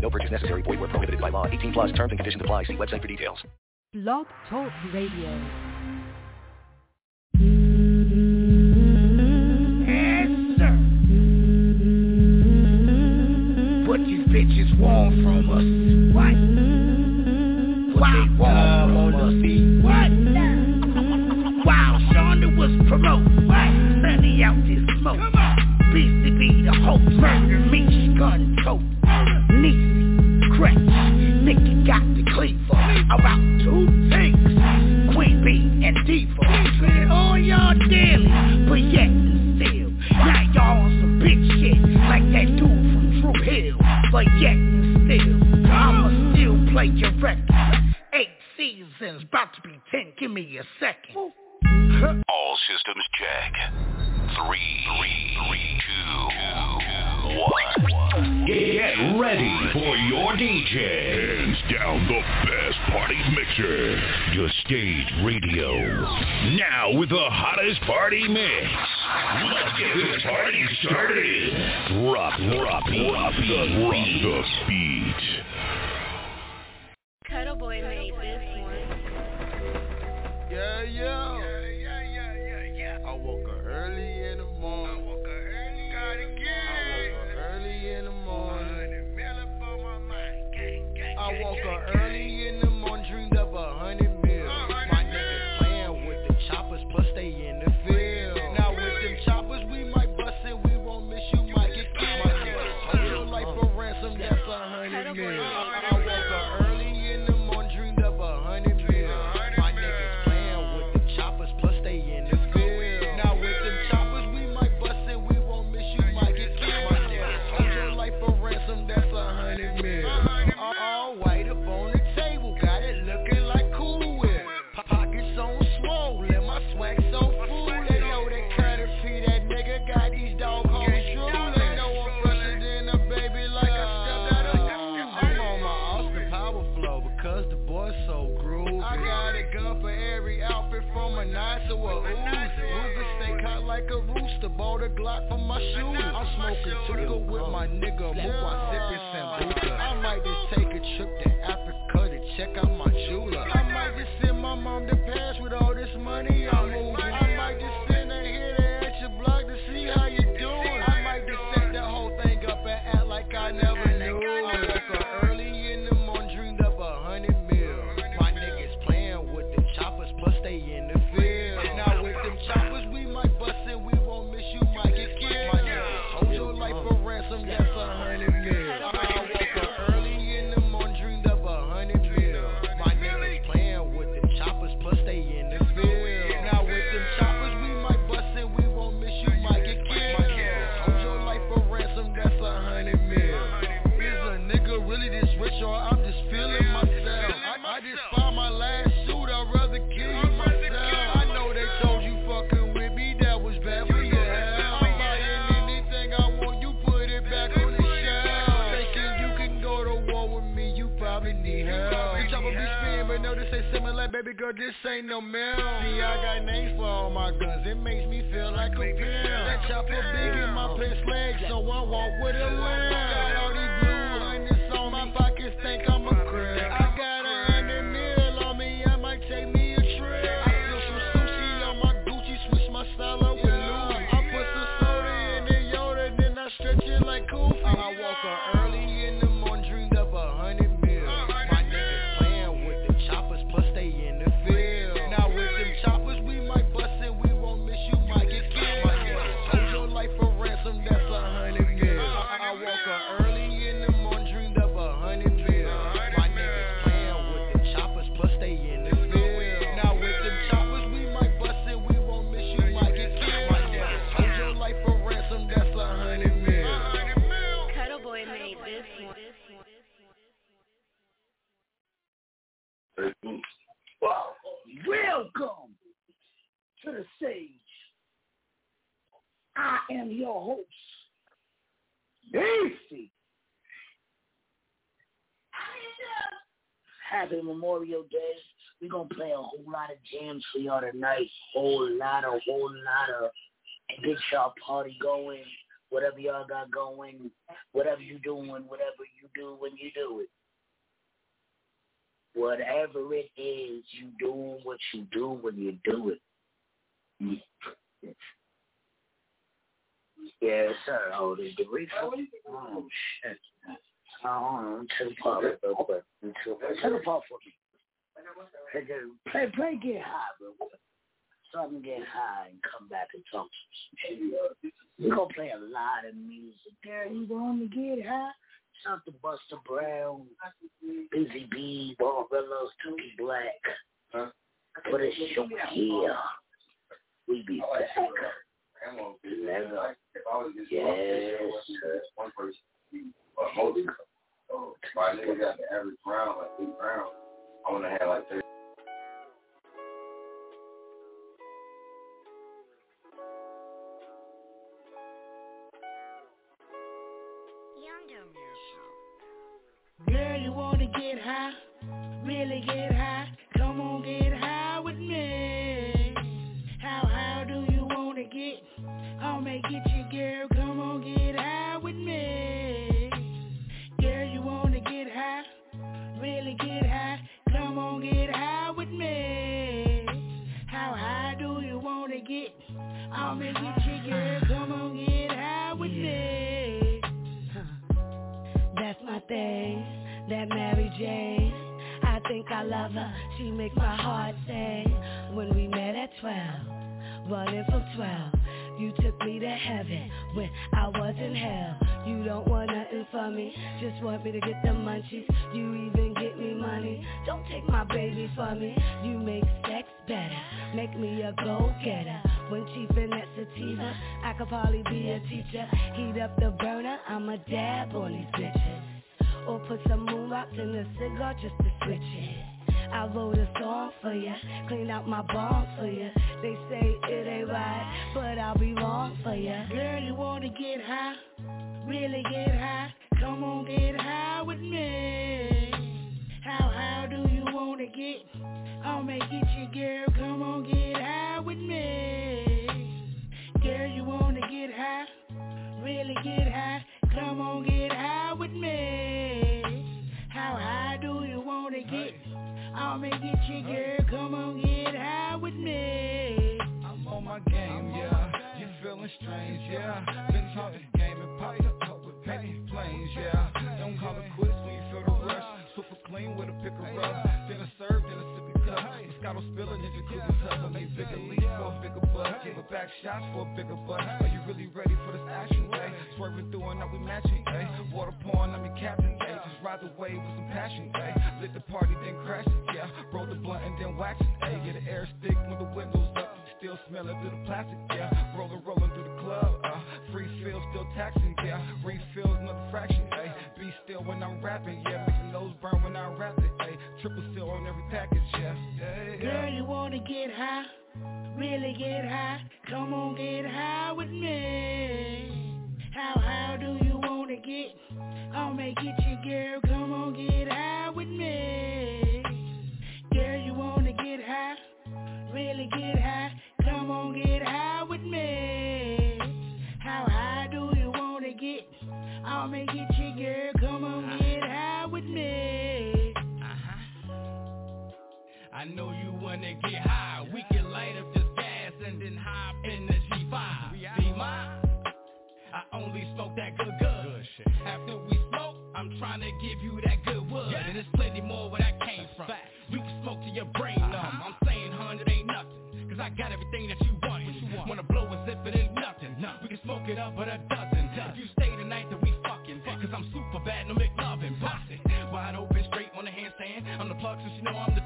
No purchase necessary. Void where prohibited by law. 18 plus terms and conditions apply. See website for details. Blog Talk Radio. What these bitches want from us? What? What they want from us? What? Wow, Shonda was promote. What? Sunny out this smoke. Beastie be the host. Murder me, gun tote. Crack. Nicky got the cleaver. About two things. Queen Bee and Diva. It on y'all daily. But yet and still. Now y'all on some big shit. Like that dude from Drew Hill. But yet and still. I'ma still play your record. Eight seasons, about to be ten. Give me a second. All systems check. Three, three, three, two, two, one. Get ready for your DJ. Hands down the best party mixer. Your stage radio. Now with the hottest party mix. Let's get this party started. Drop, drop, drop the, drop the beat. Cuddle Boy made this one. Yeah, yeah. Yeah, yeah, yeah, yeah, yeah. I woke up in the morning. I woke up early my nigga move I this ain't. See, I got names for all my guns, it makes me feel like a pimp. That chopper big in my pants leg, so I walk with a limp. Got all these Happy Memorial Day. We're going to play a whole lot of jams for y'all tonight. Whole lot of, whole lot of, get y'all party going. Whatever y'all got going, whatever you doing, whatever you do when you do it. Whatever it is, you do what you do when you do it. Yes, sir. Oh, the the? Oh, shit. Oh, turn the pop real quick. Turn the for me. Play, play, play get high quick. So I can get high and come back and talk some shit. We're going to play a lot of music. Girl, you gonna get high? Shout to Buster Brown, Busy B, Barbarillas, Tookie Black. Huh? For this show here. We be back. Never. Yes, sir. My nigga got the average round, like eight rounds. I wanna have like 30. My baby for me. You make sex better, make me a go-getter. When chief that sativa, I could probably be a teacher. Heat up the burner, I'm a dab on these bitches. Or put some moon rocks in a cigar just to switch it. I wrote a song for ya, clean out my bomb for ya. They say it ain't right, but I'll be wrong for ya. Girl, you wanna get high? Really get high? Come on, get high with me. Wanna get? I'll make it you, girl. Come on, get high with me. Girl, you wanna get high? Really get high? Come on, get high with me. How high do you wanna get? I'll make it you, girl. Come on, get high with me. I'm on my game, yeah. You feeling strange, yeah. Been talking game and popped up with penny planes, yeah. Don't call it quits when you feel the rush. Super clean with a picker up. Moscato spilling in jacuzzi tub. I make bigger leaps for a bigger butt. Give a back shots for a bigger butt. Are you really ready for this action, eh? Swerving through and now we matching, eh? Water pouring, I'm your captain, eh? Just ride the wave with some passion, eh? Lit the party, then crash it, yeah. Roll the blunt and then wax it, eh? Get an air stick when the windows up. Still smelling through the plastic, yeah. Rolling, rolling through the club, uh. Free feel, still taxing, yeah. Refills, another fraction, eh? Be still when I'm rapping, yeah. Make the nose burn when I rap it, get high? Really get high? Come on, get high with me. How high do you wanna get? I'll make it you, girl. Come on, get high with me. Girl, you wanna get high? Really get high? Come on, get high with me. How high do you wanna get? I'll make it you, girl. I know you wanna get high. We can light up this gas and then hop in the G5. See my, I only smoke that good good. After we smoke, I'm trying to give you that good wood. And there's plenty more where that came from. We can smoke till your brain numb. I'm saying hundred ain't nothing. Cause I got everything that you want. Wanna blow a zip, it ain't nothing. We can smoke it up, but a dozen. If you stay tonight, then we fucking. Cause I'm super bad, no McLovin. Bust it. Wide open, straight on the handstand. I'm the plug, since you know I'm the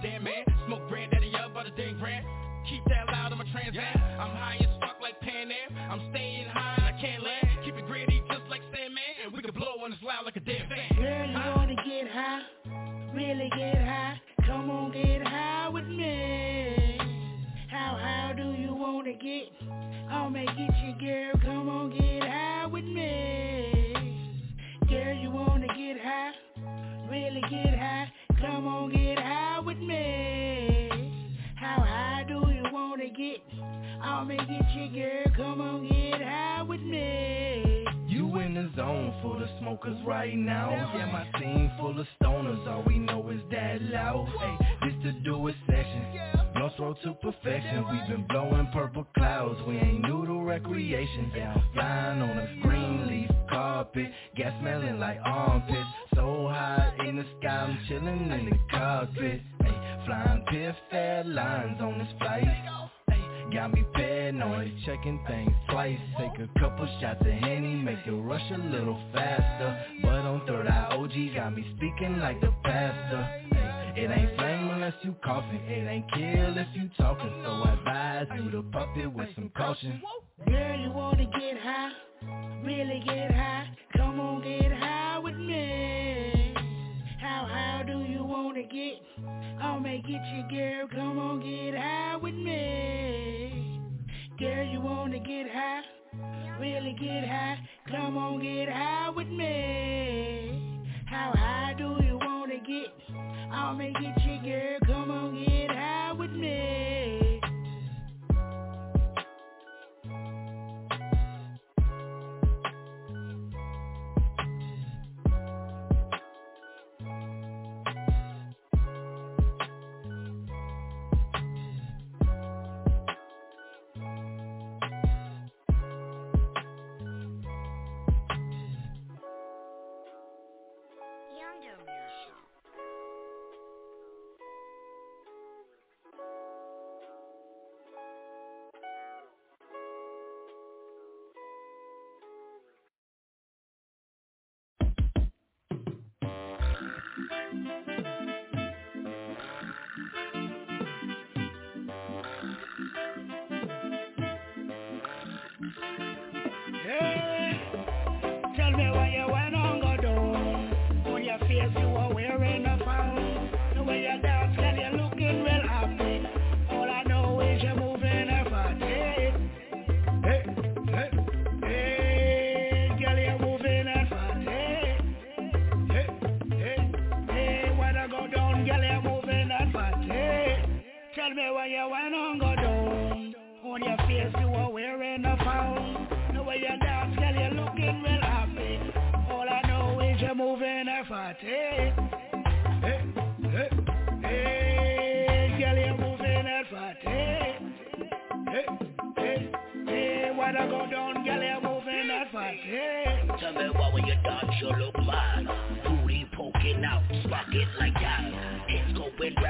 it. I'll make it your girl. Come on, get high with me. Girl, you wanna get high? Really get high? Come on, get high with me. How high do you wanna get? I'll make it your girl. Come on, get high with me. You in the zone for the smokers right now. Yeah, my team full of stoners. All we know is that loud. Hey, this to do a session. Road to perfection. We've been blowing purple clouds. We ain't new to recreation. Down flying on a green leaf carpet. Gas smelling like armpits. So hot in the sky, I'm chilling in the cockpit. Hey, flying Piff Airlines on this flight. Got me paranoid, checking things twice Take a couple shots of Henny, make it rush a little faster But on third eye OG got me speaking like the pastor It ain't flame unless you coughing, it. Ain't kill if you talking. So I advise you to puff it with some caution. Girl, you wanna get high, really get high? Come on, get high with me. How high do you wanna get? I'll make it you, girl, come on, get high with me. Girl, you wanna get high, really get high? Come on, get high with me. How high do you? I'll make it girl, come on, get Me why you on go down. On your face you are wearing a frown. The way you dance, girl, you're looking real happy. All I know is you're moving a body. Hey, hey, hey, girl, you're moving a body. Hey, hey, hey, I go down, girl, you're moving a body. Tell me why when you dance you look mad Booty poking out, spark it like that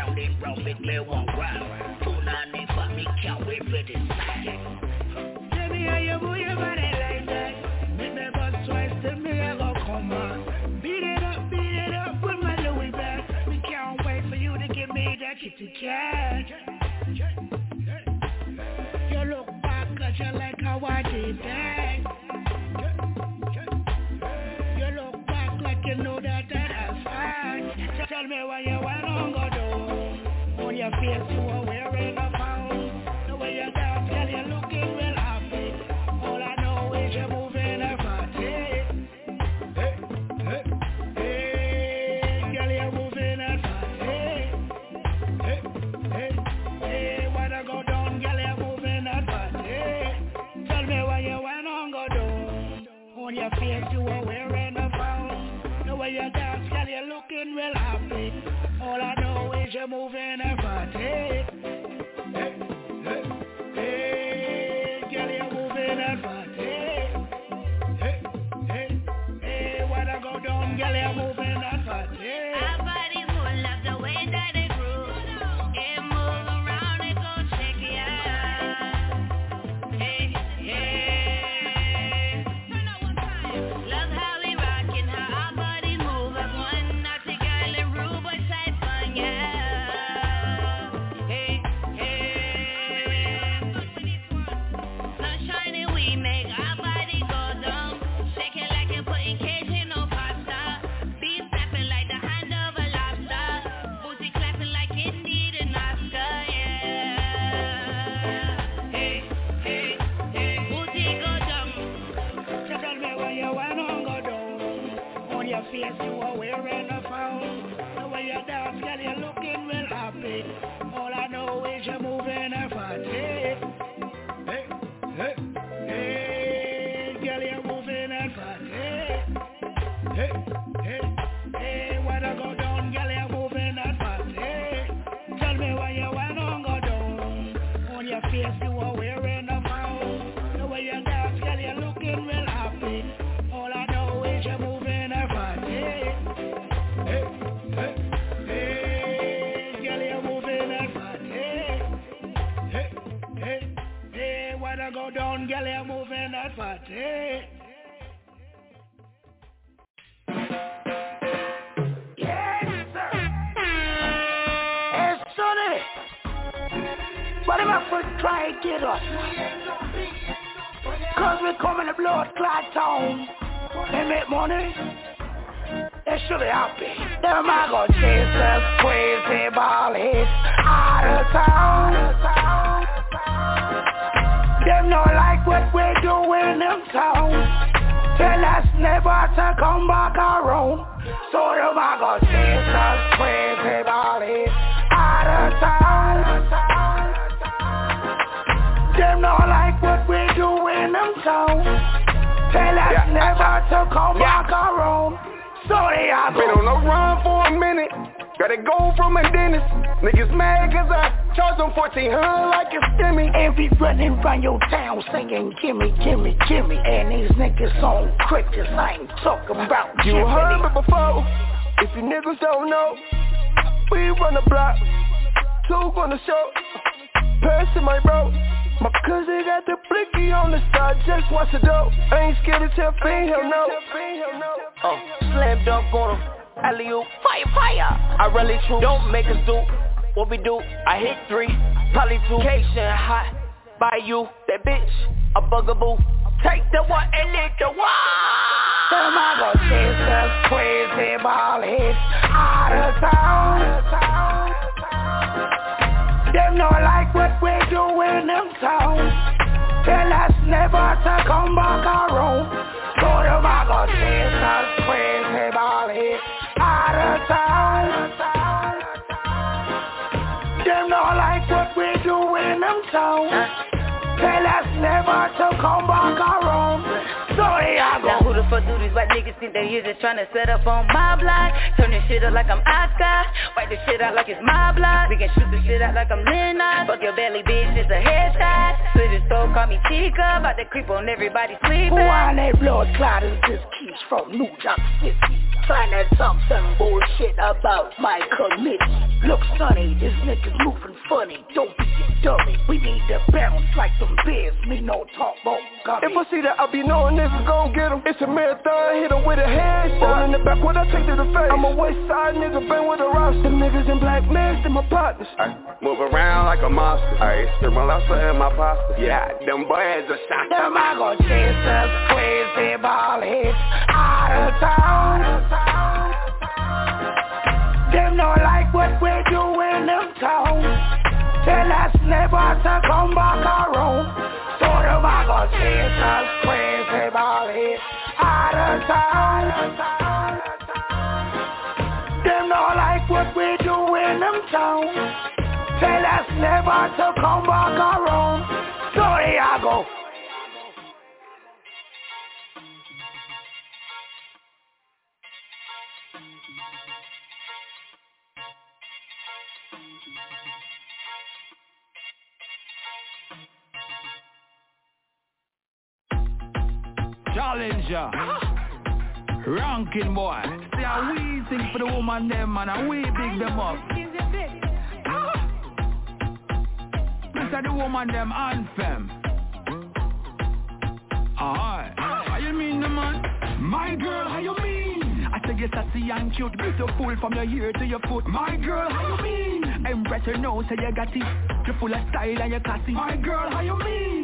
round and round, make me one grab Punani for me, can't wait for this me you like that. Make twice, I go come on. Beat it up, beat it up with my Louis bag. We can't wait for you to give me that. You look back at you like how I did that. Don't make us do what we do. I hit three, probably two. Cation hot by you. That bitch, a bugaboo. Take the one and lick the one. Chase us crazy ball hits out of town. Them not like what we do in them town. Tell us never to come back around. So chase us crazy ball hits out of town. Us never to come back around. So they are Now who the fuck do these white niggas think they here just tryna set up on my block? Turn this shit up like I'm Oscar. Wipe this shit out like it's my block. We can shoot this shit out like I'm Lennon. Fuck your belly, bitch, it's a headshot. Split his throat, call me Tika. About to creep on everybody sleeping. Who on that blood clot is this keys from New York City? Trying to talk some bullshit about my committee. Look, sonny, this nigga's moving funny. Don't be a dummy. We need to bounce like some bears. Me no talk about gummy. If I see that, I be knowing niggas gon' get 'em. It's a marathon, hit 'em with a headshot. Roll in the back, what I take to the face. I'm a west side nigga, been with a roster. Them niggas in black masks, them my partners. I move around like a monster. I stir my lobster and my pasta. Yeah, them boys are shot. Them I go chase us crazy ball hits out of town. Them not like what we do in them town. Tell us never to come back around. So them us crazy ball out of town. Them not like what we do in them town. Tell us never to come back around. So I go. Challenger. Ranking boy. See how we sing for the woman them man and we big them up. Mr. the woman them anthem. Alright. How you mean the man? My girl, how you mean? I say you're sassy and cute, beautiful from your ear to your foot. My girl, how you mean? Empress you know, say you got it. You're full of style and you're classy. My girl, how you mean?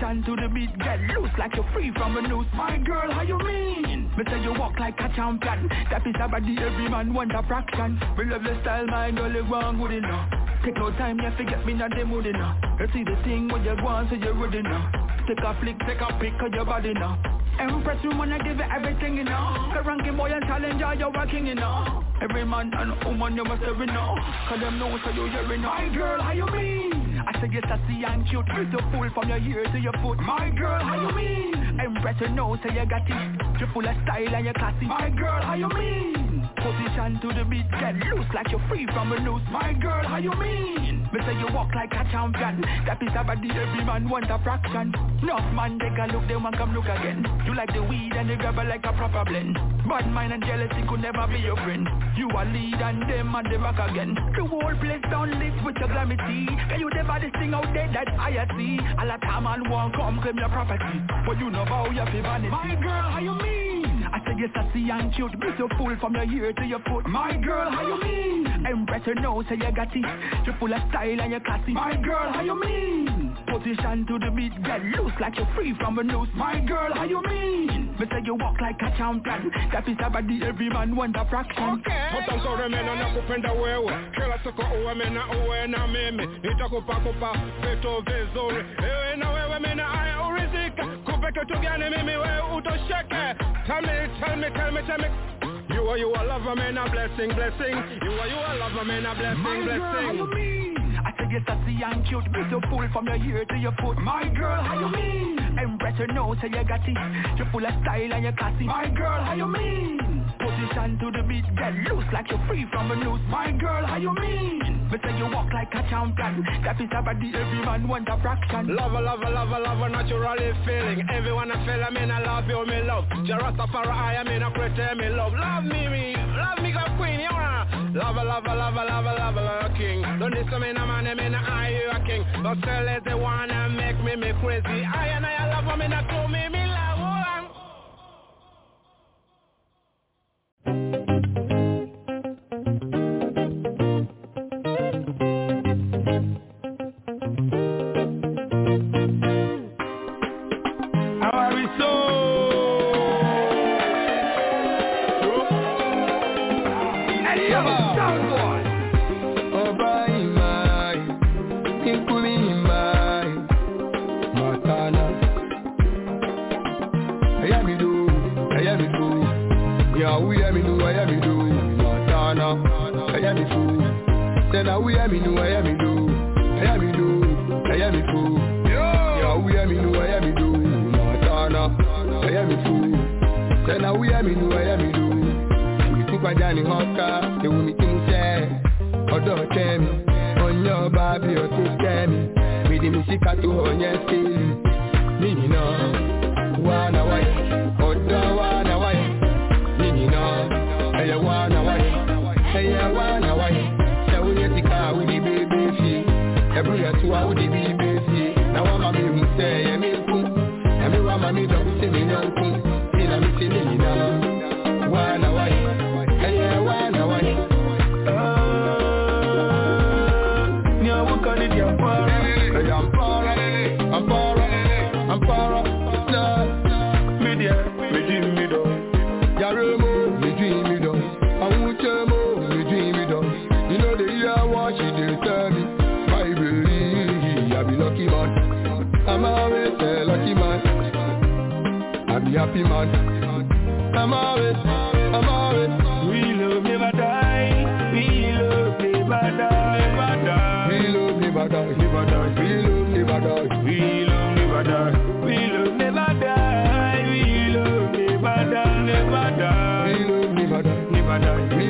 Position to the beat, get loose like you're free from a noose. My girl, how you mean? Me say you walk like a champion. That is a body every man want a fraction. Me love your style, girl, you want good enough. Take no time, you forget me not the mood enough. You see the thing when you on, so you're good enough. Take a flick, take a pic of your body now. Empress, you wanna give it everything, you know. Ranking boy and challenger, you're working, you know. Every man and woman, you must have know. Cause them know so you're hearing My girl, how you mean? I say you're sassy and cute, beautiful from your ear to your foot. My girl, how you mean? Empress, you know, so you got it. You're full of style and you're classy. My girl, how you mean? Position to the beat, get loose like you're free from a noose. My girl, how you mean? Me say you walk like a champion. That is a body every man want a fraction. Enough man they can look, they want come look again. You like the weed and the grabber like a proper blend. Bad mind and jealousy could never be your friend. You a lead and them and the rock again. The whole place down lit with your glamity. Can you the this thing out there that I see? A lot of man won't come claim your property, but you know how you feel vanity. My girl, how you mean? I said you're sassy and cute, beautiful from your ear to your foot. My girl, how you mean? Empress you know, say you got it. You're full of style and you're classy. My girl, how you mean? Position to the beat, get loose like you're free from a noose. My girl, how you mean? Me say you walk like a champion. That is a body every man want a fraction. Okay. Utansore mena na kupenda wewe kila siku uwe mena uwe na mimi nitakupa kupa vitu vizuri ewe na wewe mena aya urizika kupe kitu gani mimi wewe utosheke tell me tell me tell me tell me you are you a lover man a blessing blessing you are you a lover man a blessing My girl, how blessing you mean? I said you're sassy and cute, beautiful from your ear to your foot. My girl, how you mean? Empress you know, say you got it. You're full of style and you're classy. My girl, how you mean? Position to the beat, get loose like you're free from a noose. My girl, how you mean? Me say you walk like a champion. That is a body every man want a fraction. Lover, lover, lover, lover, naturally feeling. Everyone I feel, I mean I love you, me love. Jarastafari, I mean I create me love. Love me, me, love me, go queen, you wanna Love a love a love a lover, lover, lover, king. Don't to me, no man, I mean I, you a king. But still is the one that make me, me crazy. I and I love me, not to me, me tẹ̀nàwó yẹ mi nù, ẹyá mi dò, ẹyá mi dò, ẹyá mi fò. Ìyàwó yẹ mi nù, ẹyá mi dò, màtánà. Ẹyá mi fò, tẹ̀nàwó yẹ mi nù, ẹyá mi dò. Ìtúpadà ni wọ́n ká, ewu mi kí n sẹ́ ọdọ tẹmi onye ọba bí ọtí tẹmi gbèdémísíkà tó ọyẹ sẹẹlì nìyí happy man. I'm always, I'm always. We love never die. We love never die. Never die. We love never die. We love never die. We love never die. We love never die. We love never die. Never die. We love never die, Never die.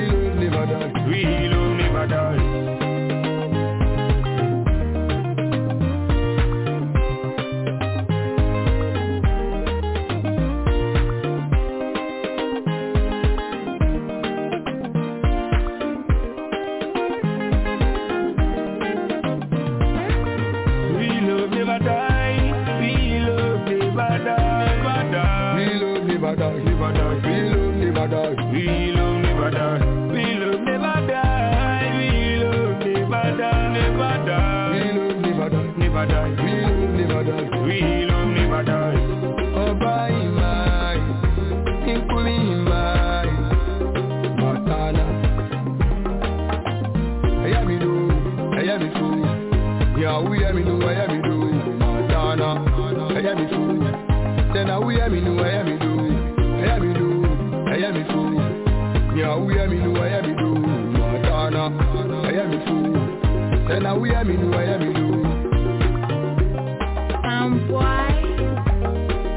Boy,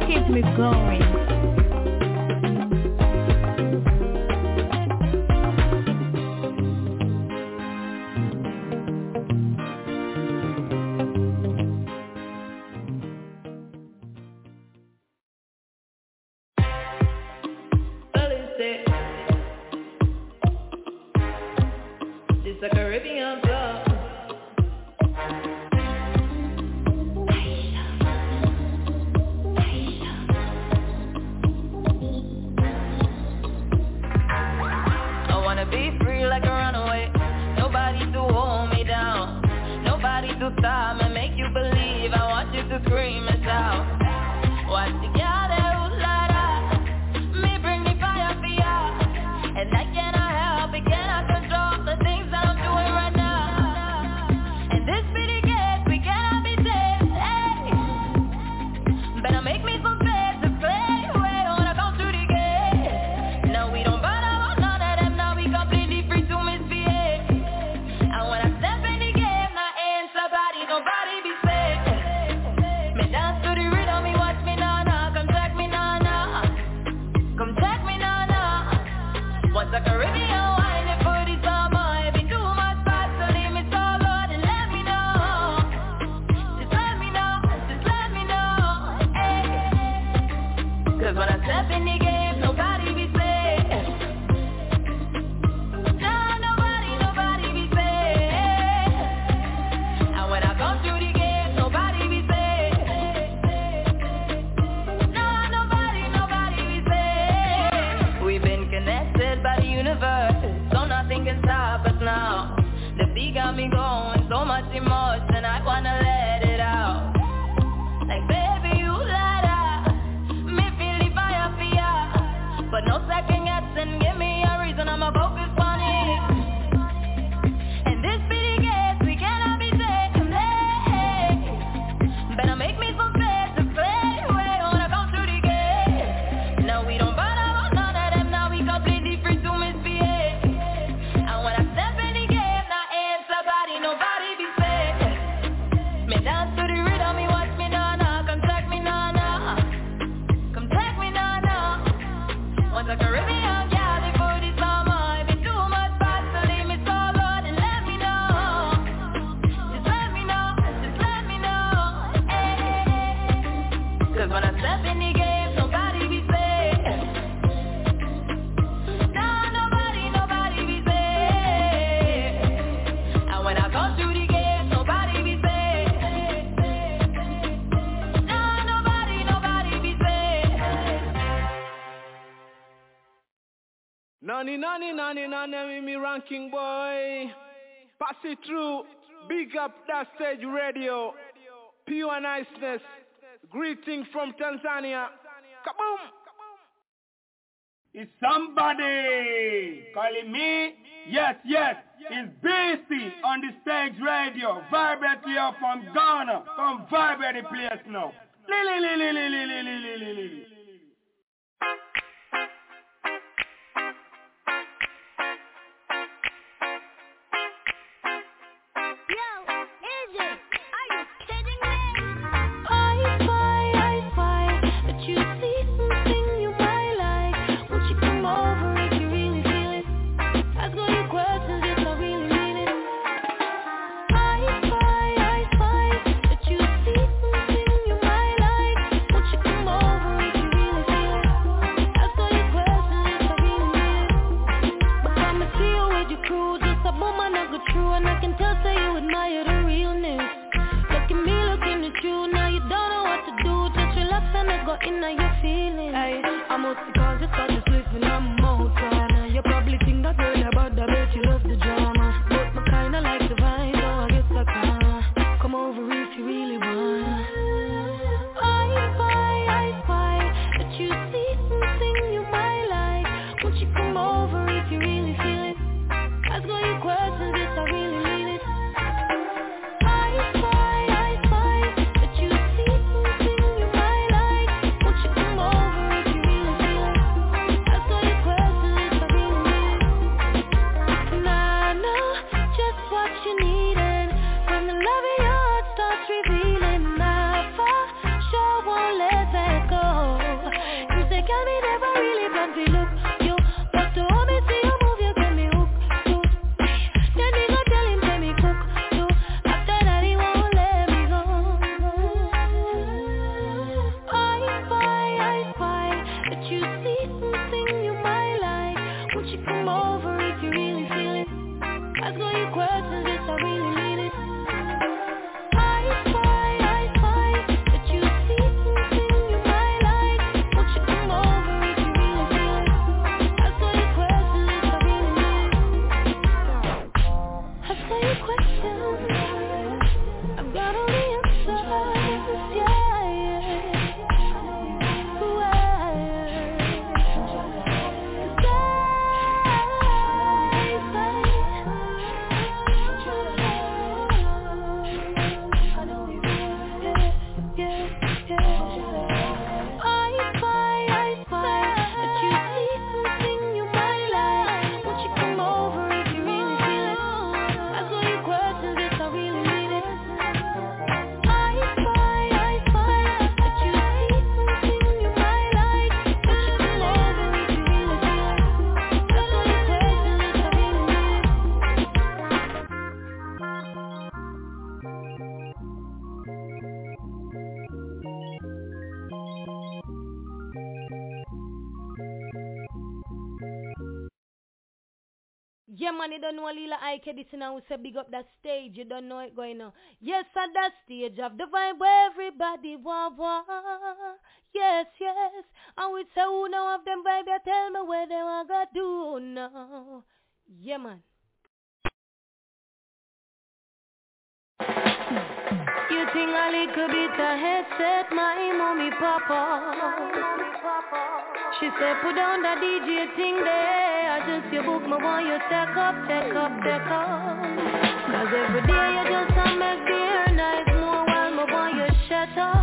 keep me going. greeting from Tanzania. Kaboom! Is somebody calling me? Yes, yes. It's Beastie on the stage radio. Vibrate here from Ghana. From vibrate the place now. Lily, lily, lily, lily, lily, lily. This now. We say big up that stage. You don't know it going on. Yes, at that stage of the vibe where everybody wah wah. Yes, yes. And we say who know of them vibe? You tell me where they want to do now. Yeah, man. You think a little bit of headset, my mommy papa. She said, put down the DJ thing there. I just your book, my boy, you take up, take up, take up. Cause every day you just a make beer nice more while my boy, you shut up.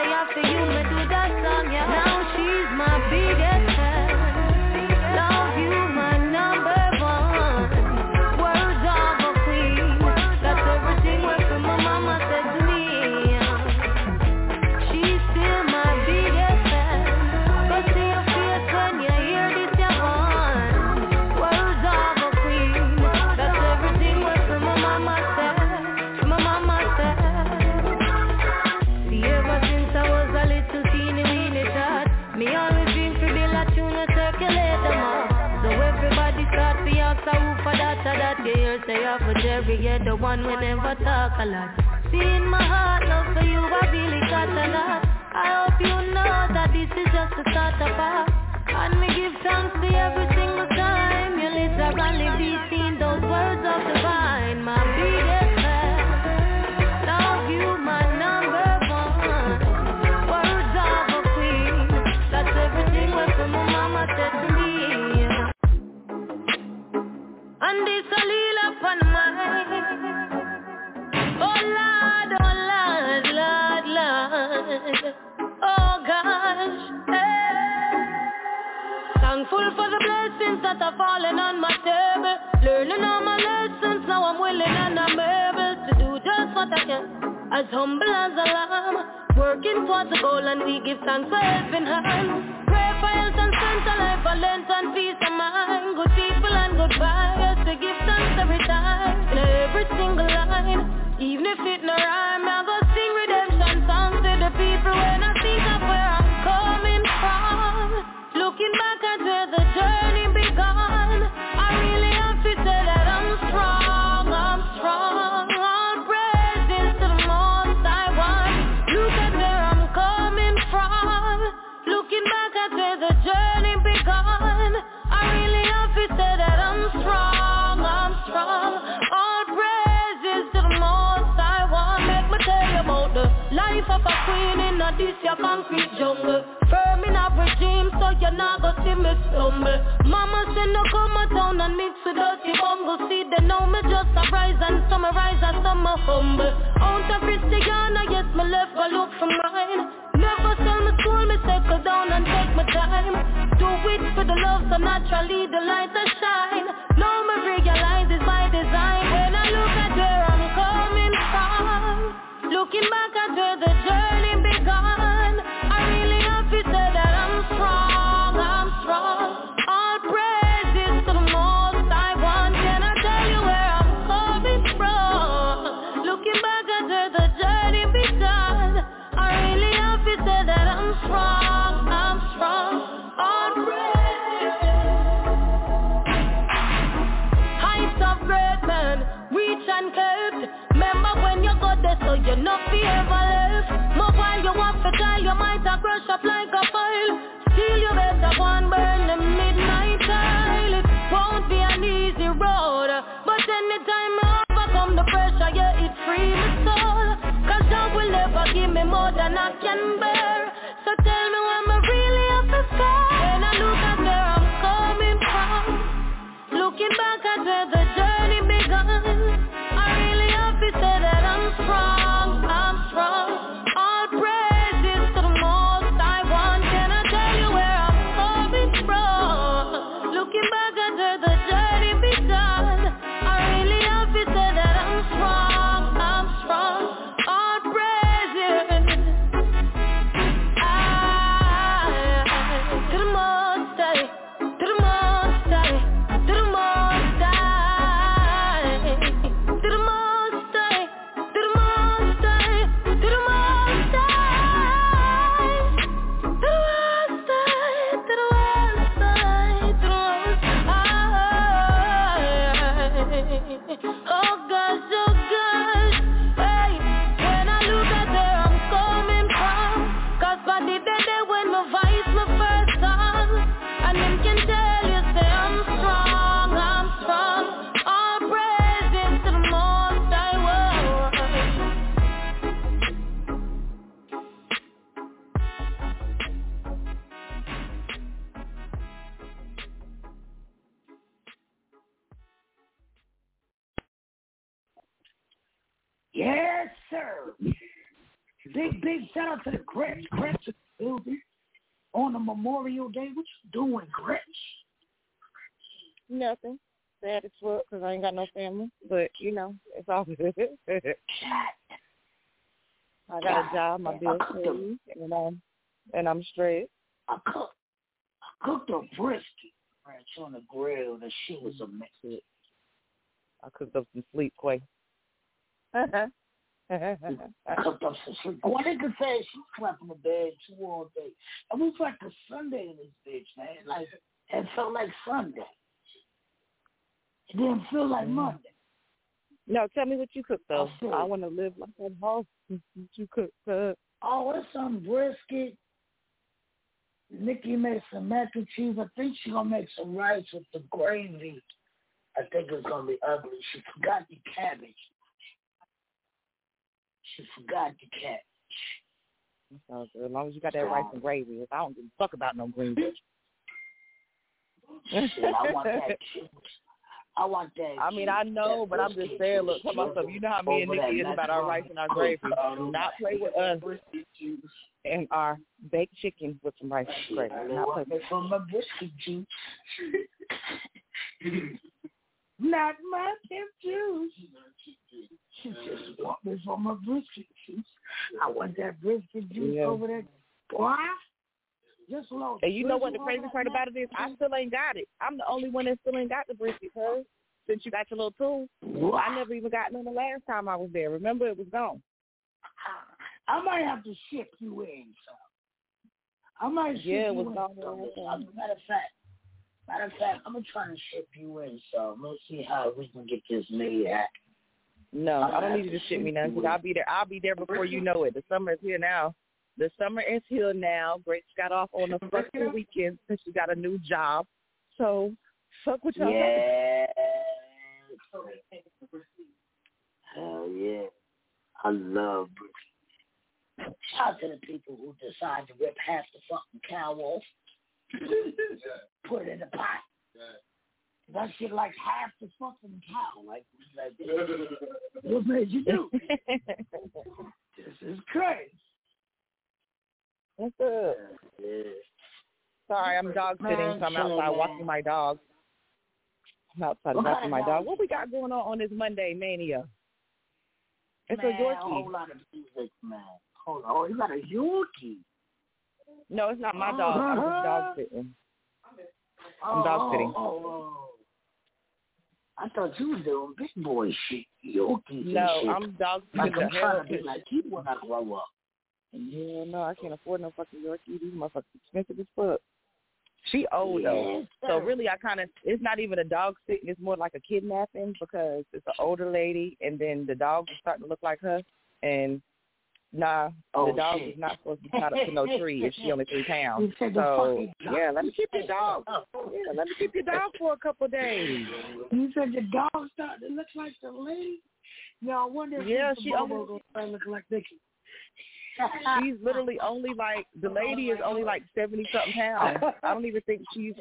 Say after you me do that song, yeah. Now she's my biggest you're the one we never talk a lot. See in my heart, love for you, I really got a lot. I hope you know that this is just the start of our And me give thanks to every single time. You literally be seen those words of divine My biggest humble as a lamb Working towards the goal and we give thanks for helping hand. Pray for health and strength, a life for length and peace of mind. Good people and good vibes to give thanks every time. In every single line Even if it no rhyme, I go sing redemption songs to the people When I think of where I'm coming from. Looking back at where the journey began this your concrete jungle Firm in a regime so you're not go see me stumble Mama say no come a town and mix with dirty bungle See they know me just a rise and summarize and some a humble Out of Christiana yes me left go look for mine Never sell me soul me settle down down and take my time. Do it for the love, so naturally the light will shine. Now me realize it's by design. When I look at where I'm coming from, looking back at where the journey ever left. More while you want to die, you might have crush up like a file. Still you better go and burn the midnight oil. It won't be an easy road, but anytime I overcome the pressure, yeah, it free my soul. Cause God will never give me more than I can bear. So tell me when I really have to start. When I look at where I'm coming from. Looking back at where the Big, shout out to the Gretsch. Gretsch in the building on the Memorial Day. What you doing, Gretsch? Nothing. Sad as fuck because I ain't got no family. But, you know, it's all good. I got a job, my bills paid, and I'm, and I'm straight. I cooked, I cooked a brisket ranch on the grill. The shit was amazing. I cooked up some sleep, Quay. cooked up some sleep. One nigga said she slept in the bed too all day. It was like a Sunday in this bitch, man. Like it felt like Sunday. It didn't feel like Monday. No, tell me what you cooked though. I. I want to live like that boss. What you cooked? Uh, Oh, it's some brisket. Nikki made some mac and cheese. I think she gonna make some rice with the gravy. I think it's gonna be ugly. She forgot the cabbage. She forgot the cabbage. sounds good. As long as you got that rice and gravy. I don't give a fuck about no green veggies. Shit, I want that. I want that. I mean, I know, but I'm just saying, look, on, stuff. You know how me and Nikki is about our rice and our gravy. Do not play with us and our baked chicken with some rice and gravy. Do Not play with for my brisket juice. Not my pimp juice. She just want me for my brisket juice. I want that brisket juice Yeah. over there. Boy, just low. And you know what the crazy part about it is? I still ain't got it. I'm the only one that still ain't got the brisket, cuz. Since you got your little tool. I never even got none the last time I was there. Remember, it was gone. I might have to ship you in, so. I might ship Yeah, it you was in. gone so, last uh, time. Matter of fact, matter of fact, I'm gonna try to ship you in, so let's see how we can get this made happen. No, I don't need you to ship me none because I'll be there. I'll be there before you know it. The summer is here now. The summer is here now. Grace got off on the fucking weekend since she got a new job. So fuck with y'all. Yeah. Hell yeah. I love brisket. Shout out to the people who decide to rip half the fucking cow off, put it in the pot. That shit like half the fucking cow. Like, like what made you do? this is crazy. What's up? Yeah. sorry. I'm dog sitting, so I'm outside walking my dog. I'm outside walking my dog. What we got going on on this Monday mania? It's man, a Yorkie. A whole lot of music, man. Hold on. Oh, you got a Yorkie. No, it's not my uh-huh. dog. I'm just dog sitting. I'm dog sitting. Oh, oh, oh, oh. I thought you was doing big boy shit, Yorkies No, shit. I'm dog sitting. like. I'm trying to be like you when I grow up. Yeah, no, I can't afford no fucking Yorkie. These motherfuckers expensive as fuck. She old though, Yes, so really I kind of it's not even a dog sitting. It's more like a kidnapping because it's an older lady, and then the dog is starting to look like her. And nah, Oh, the dog shit. is not supposed to be tied up to no tree if she only three pounds. You said the So yeah, let me keep your dog. Yeah, let me keep your dog for a couple of days. You said the dog started to look like the lady. No, I wonder if Yeah, Mr. she Bobo only- gonna start looking like Nikki. She's literally only like the lady is only like seventy something pounds. I don't even think she's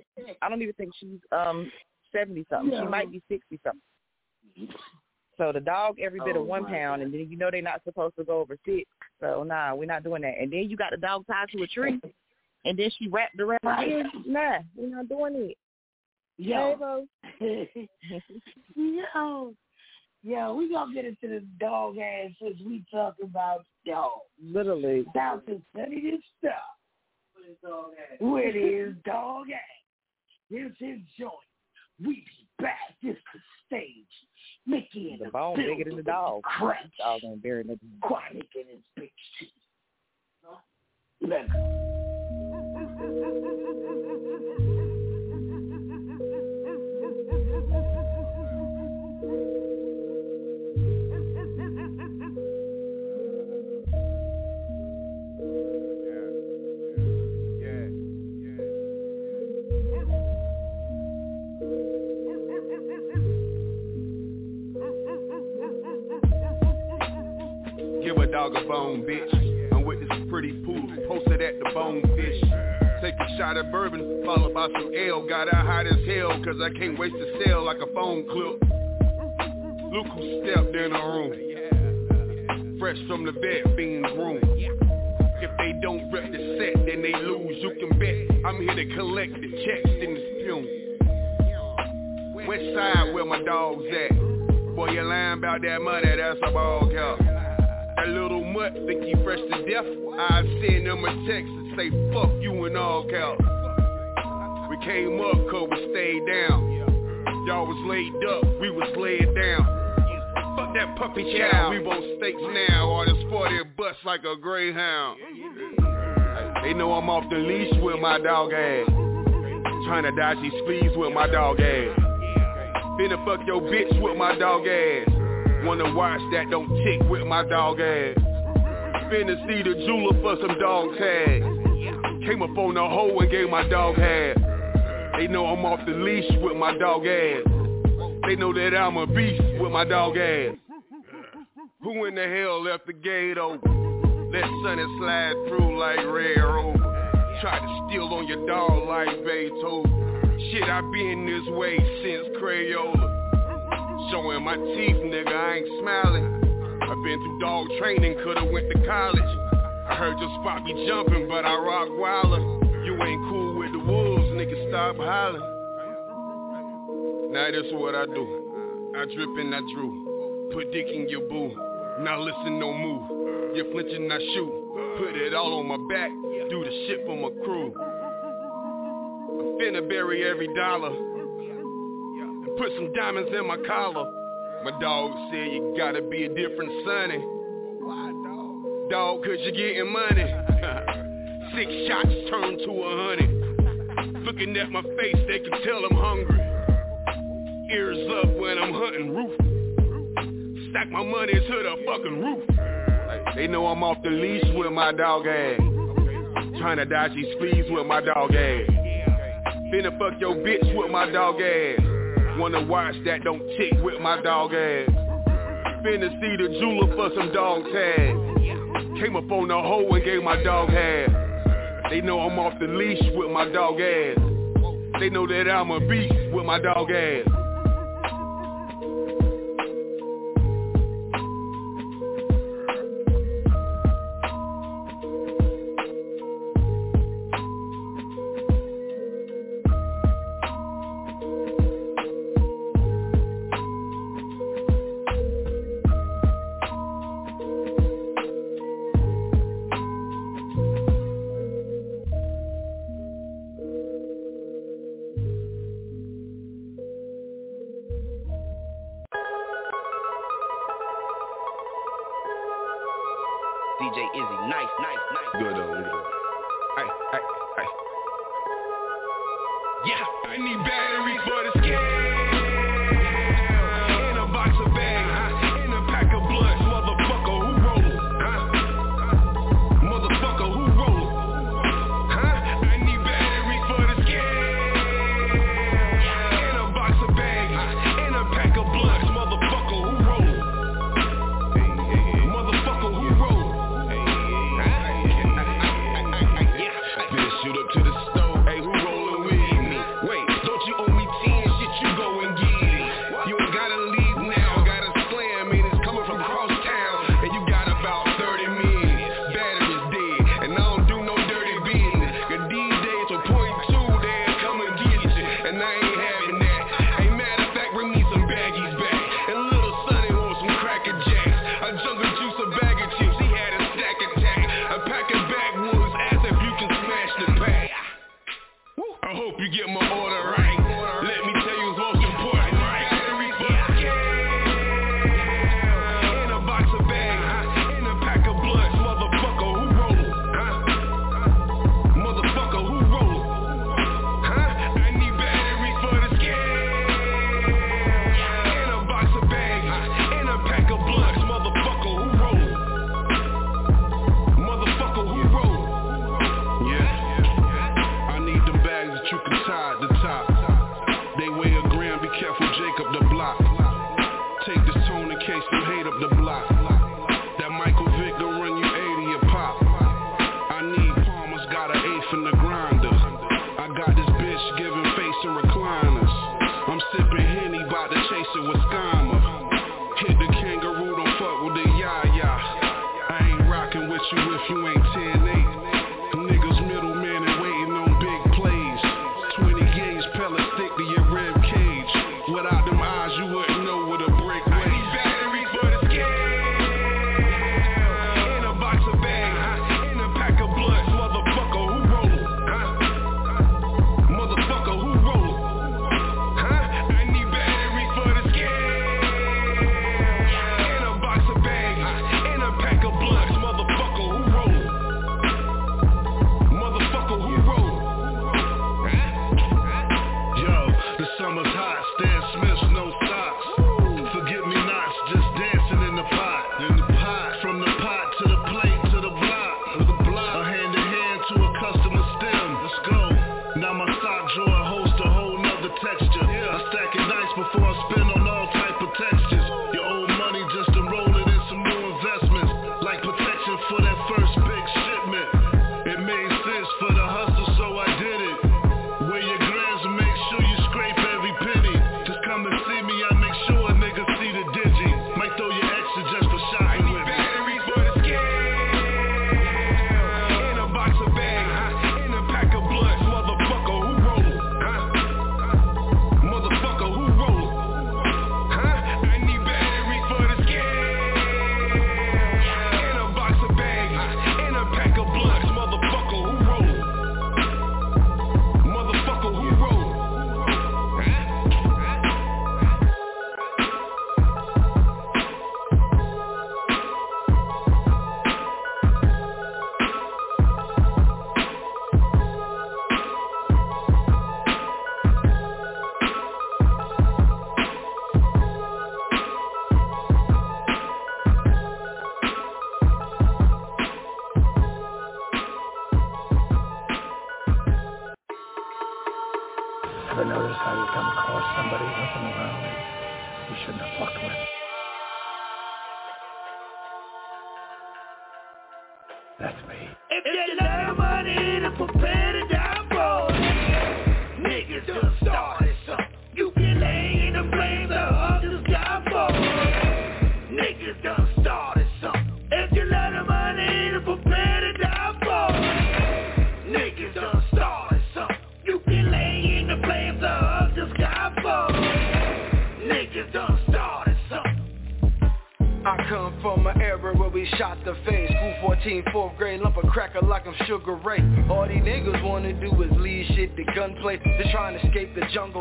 I don't even think she's um seventy something. She might be sixty something. So the dog every bit Oh, of one pound, my pound, and then you know they're not supposed to go over six. So nah, we're not doing that. And then you got the dog tied to a tree, and then she wrapped around. Right. Nah, we're not doing it. Yo. Yo. Yo, we gonna get into the dog ass since we talk about dogs. Literally. South is study this stuff. Where is dog ass? Here's his joint. We be back. This the stage. Mickey and The the, bone building bigger than the dog. Crunch. Dog ain't buried in the Chronic and his big teeth. Look. Dog a bone, bitch. I'm with this pretty poodle, posted at the bonefish. Take a shot of bourbon, followed by some ale. Got out hot as hell, cause I can't waste a sale like a phone clip. Look who stepped in the room. Fresh from the vet, being groomed. If they don't rep the set, then they lose. You can bet I'm here to collect the checks in this fume. West side where my dogs at. Boy, you lying about that money, that's a ball cap. That little mutt think he fresh to death. I send him a text and say, fuck you and all caps. We came up cause we stayed down. Y'all was laid up, we was laid down. Fuck that puppy child, we both stakes now. All this 40 bust like a greyhound. They know I'm off the leash with my dog ass. Trying to dodge these fleas with my dog ass. Finna fuck your bitch with my dog ass. Wanna watch that don't tick with my dog ass. Finna see the jeweler for some dog tags. Came up on the hoe and gave my dog half. They know I'm off the leash with my dog ass. They know that I'm a beast with my dog ass. Who in the hell left the gate open? Let Sonny slide through like Rover. Try to steal on your dog like Beethoven. Shit, I been this way since Crayola. Showing my teeth, nigga, I ain't smiling. I've been through dog training, coulda went to college. I heard your spot be jumping, but I rock wilder. You ain't cool with the wolves, nigga, stop hollering. Now this is what I do. I drip and I drew. Put dick in your boo. Now listen, no move. You flinching, I shoot. Put it all on my back. Do the shit for my crew. I finna bury every dollar. Put some diamonds in my collar. My dog said you gotta be a different sonny. Dog, cause you're getting money. Six shots turn to a hundred. Looking at my face, they can tell I'm hungry. Ears up when I'm hunting roof. Stack my money to the fucking roof. They know I'm off the leash with my dog ass. Trying to dodge these fleas with my dog ass. Finna fuck your bitch with my dog ass. Wanna watch that don't tick with my dog ass. Finna see the jeweler for some dog tags. Came up on the hoe and gave my dog half. They know I'm off the leash with my dog ass. They know that I'm a beast with my dog ass.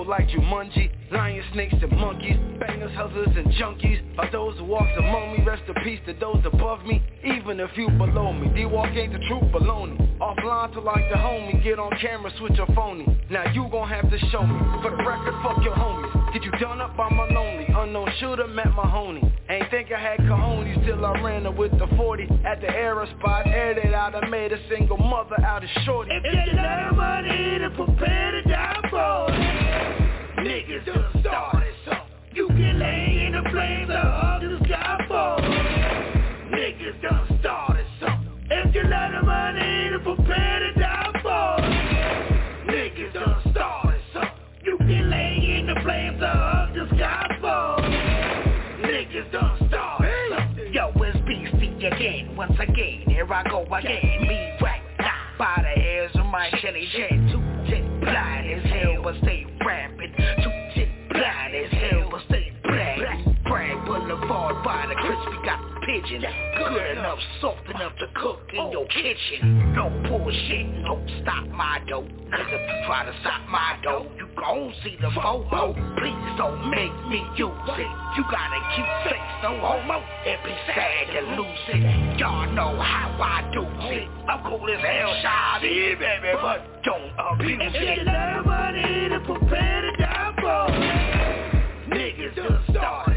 Like Jumanji. Lions, snakes, and monkeys. Bangers, hustlers, and junkies. Are those who walks among me. Rest in peace to those above me. Even if you below me. D-Walk ain't the truth, baloney. Offline to like the homie. Get on camera, switch your phony. Now you gon' have to show me. For the record, fuck your homies. Get you done up by my lonely. Unknown shooter met my homie. Ain't think I had cojones till I ran her with the 40 at the era spot. Aired it out, I made a single mother out of shorty. If you got money to prepare to die for niggas done started something. You can lay in the flames of the sky it. Niggas done started something. If you got the money to prepare to die for niggas done started something. You can lay in the flames of the sky it. Niggas done started something. Yo, it's Beastie again, once again, here I go again. Me right by the hairs of my Shelly pigeon. Good enough, soft enough to cook in oh. your kitchen. No bullshit, don't stop my dough. Cause if you try to stop my dough, you gon' see the FOMO. Please don't make me use it. You gotta keep face, no homo. It be sad to lose it. Y'all know how I do it. I'm cool as hell, shy, baby, but don't abuse it. If you got money to prepare to die for, niggas done started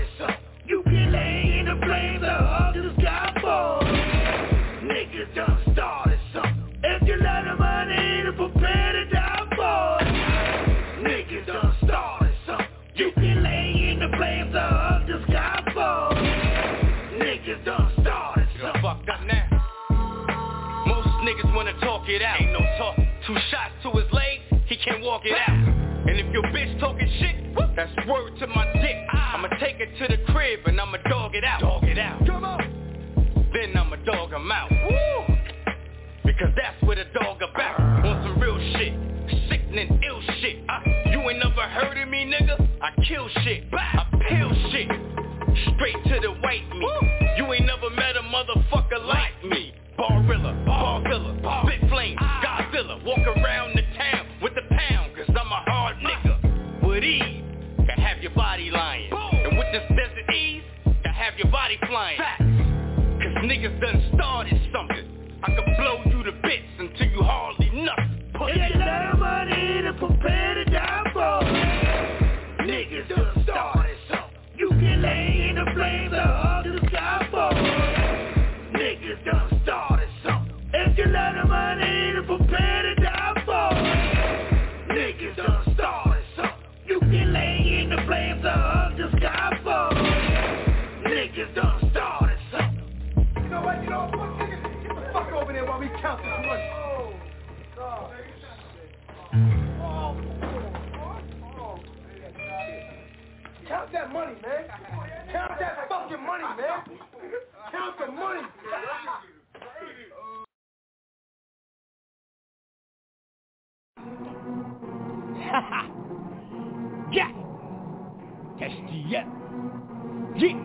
niggas wanna talk it out. Ain't no talk. Two shots to his legs, he can't walk it out. And if your bitch talking shit, that's word to my dick. I'ma take it to the crib and I'ma dog it out. Dog it out. Come on. Then I'ma dog him out. Woo! Because that's what a dog about. On some real shit. Sickening ill shit. Uh, you ain't never heard of me, nigga? I kill shit. I peel shit. Straight to the white meat. You ain't never met a motherfucker like me. Barvilla, Spit Flame, Godzilla. Walk around the town with the pound, cause I'm a hard nigga. With ease, can have your body lying. And with this desert ease, can have your body flying. Cause niggas done started something. I can blow you to bits until you hardly nothing. Pussy. If you got money to prepare to die for Niggas done started something. You can lay in the flames of count that money, man. Count that fucking money, man. Count the money. Yeah. SDF. Yeah.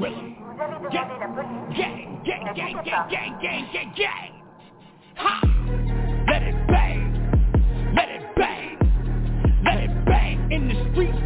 Willow. Yeah. Gang, gang, gang, gang, gang, gang, gang, gang. Ha. Let it bang. Let it bang. Let it bang. In the streets,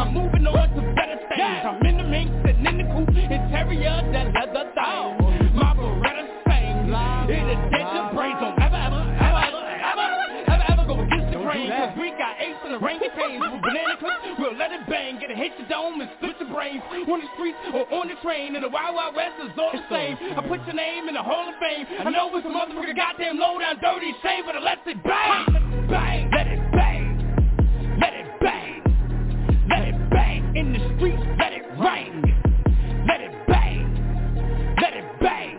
I'm moving on to better things. I'm in the mink, sitting in the coupe, interior, that leather thing. My Beretta sings. It'll dead your brains. Don't ever, ever, ever, ever, ever, ever, ever go against the grain. Cause we got apes in the rain contains. With banana clips, we'll let it bang. Get a hit your dome and split your brains. On the streets or on the train. In the Wild Wild West is all the same. I put your name in the Hall of Fame. I know it's a motherfucker goddamn low down dirty shame, but I let it bang. Bang, let it in the streets, let it ring. Let it bang. Let it bang.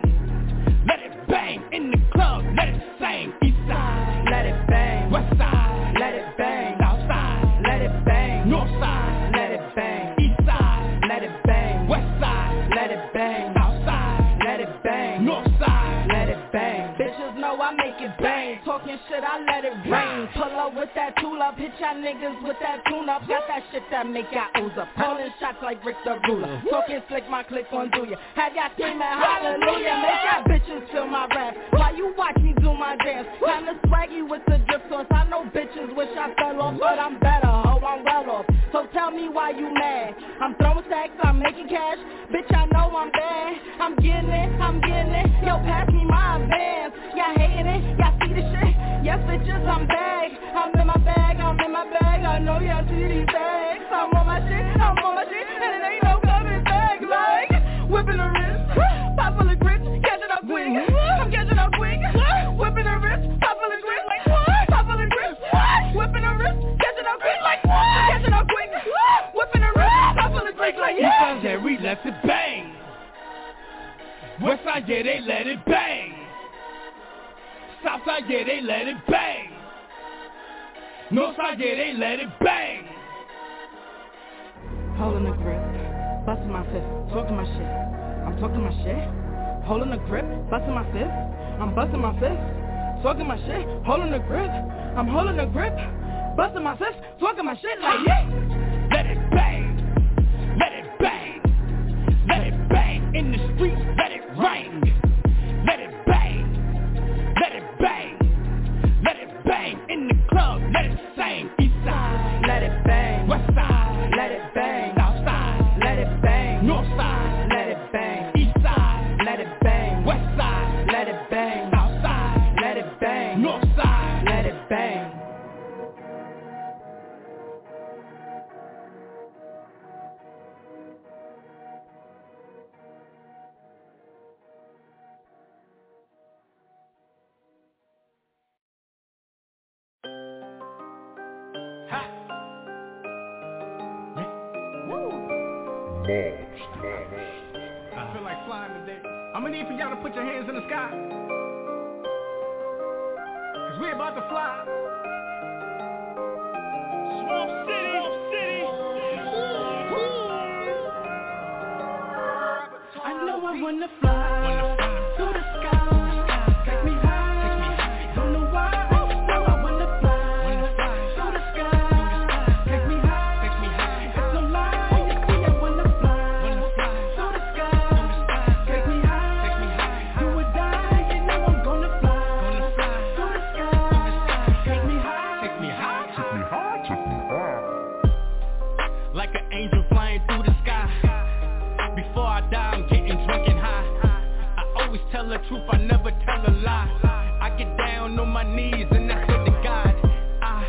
Let it bang. In the club, let it sing. East side, let it bang. West side, let it bang. South side, let it bang. North side, rain. Pull up with that tool up, hit y'all niggas with that tune up. Got that shit that make y'all ooze up. Pulling shots like Rick the Ruler. Mm-hmm. Talking slick, my click on do ya. Have y'all screaming hallelujah. Make y'all bitches feel my rap. While you watch me do my dance. Kinda swaggy with the drip sauce. I know bitches wish I fell off, but I'm better. Ho, I'm well off. So tell me why you mad. I'm throwing stacks, I'm making cash. Bitch, I know I'm bad. I'm getting it, I'm getting it. Yo, pass me my advance. Y'all hating it, y'all see the shit. Yes, bitches, I'm back. I'm in my bag, I'm in my bag. I know y'all see these bags. I'm on my shit, I'm on my shit, and it ain't no coming back. Like whipping the wrist, pop full of grits, catching up quick. I'm catching up quick. Whipping the wrist, pop full of grits, like what? Pop full of grits, whipping the wrist, catching up quick, like what? Catching up quick, whipping the wrist, pop full of grits, like Side, we let it bang. West Side, yeah, they let it bang. South Side, yeah, they let it bang. North Side, yeah, they let it bang. Holding the grip, busting my fist, talking my shit. I'm talking my shit. Holding the grip, busting my fist. I'm busting my fist, talking my shit. Holding the grip, I'm holding the grip, busting my fist, talking my shit like yeah. Let it bang. Let it bang. Let it bang. In the streets, let it rain. In the club, let it sing. East side, let it bang. West side, let it bang. South side, let it bang. North side, I feel like flying today. I'm gonna need for y'all to put your hands in the sky. Cause we about to fly. Swamp City, Swamp City. I know I wanna fly to truth, I never tell a lie. I get down on my knees and I say to God, I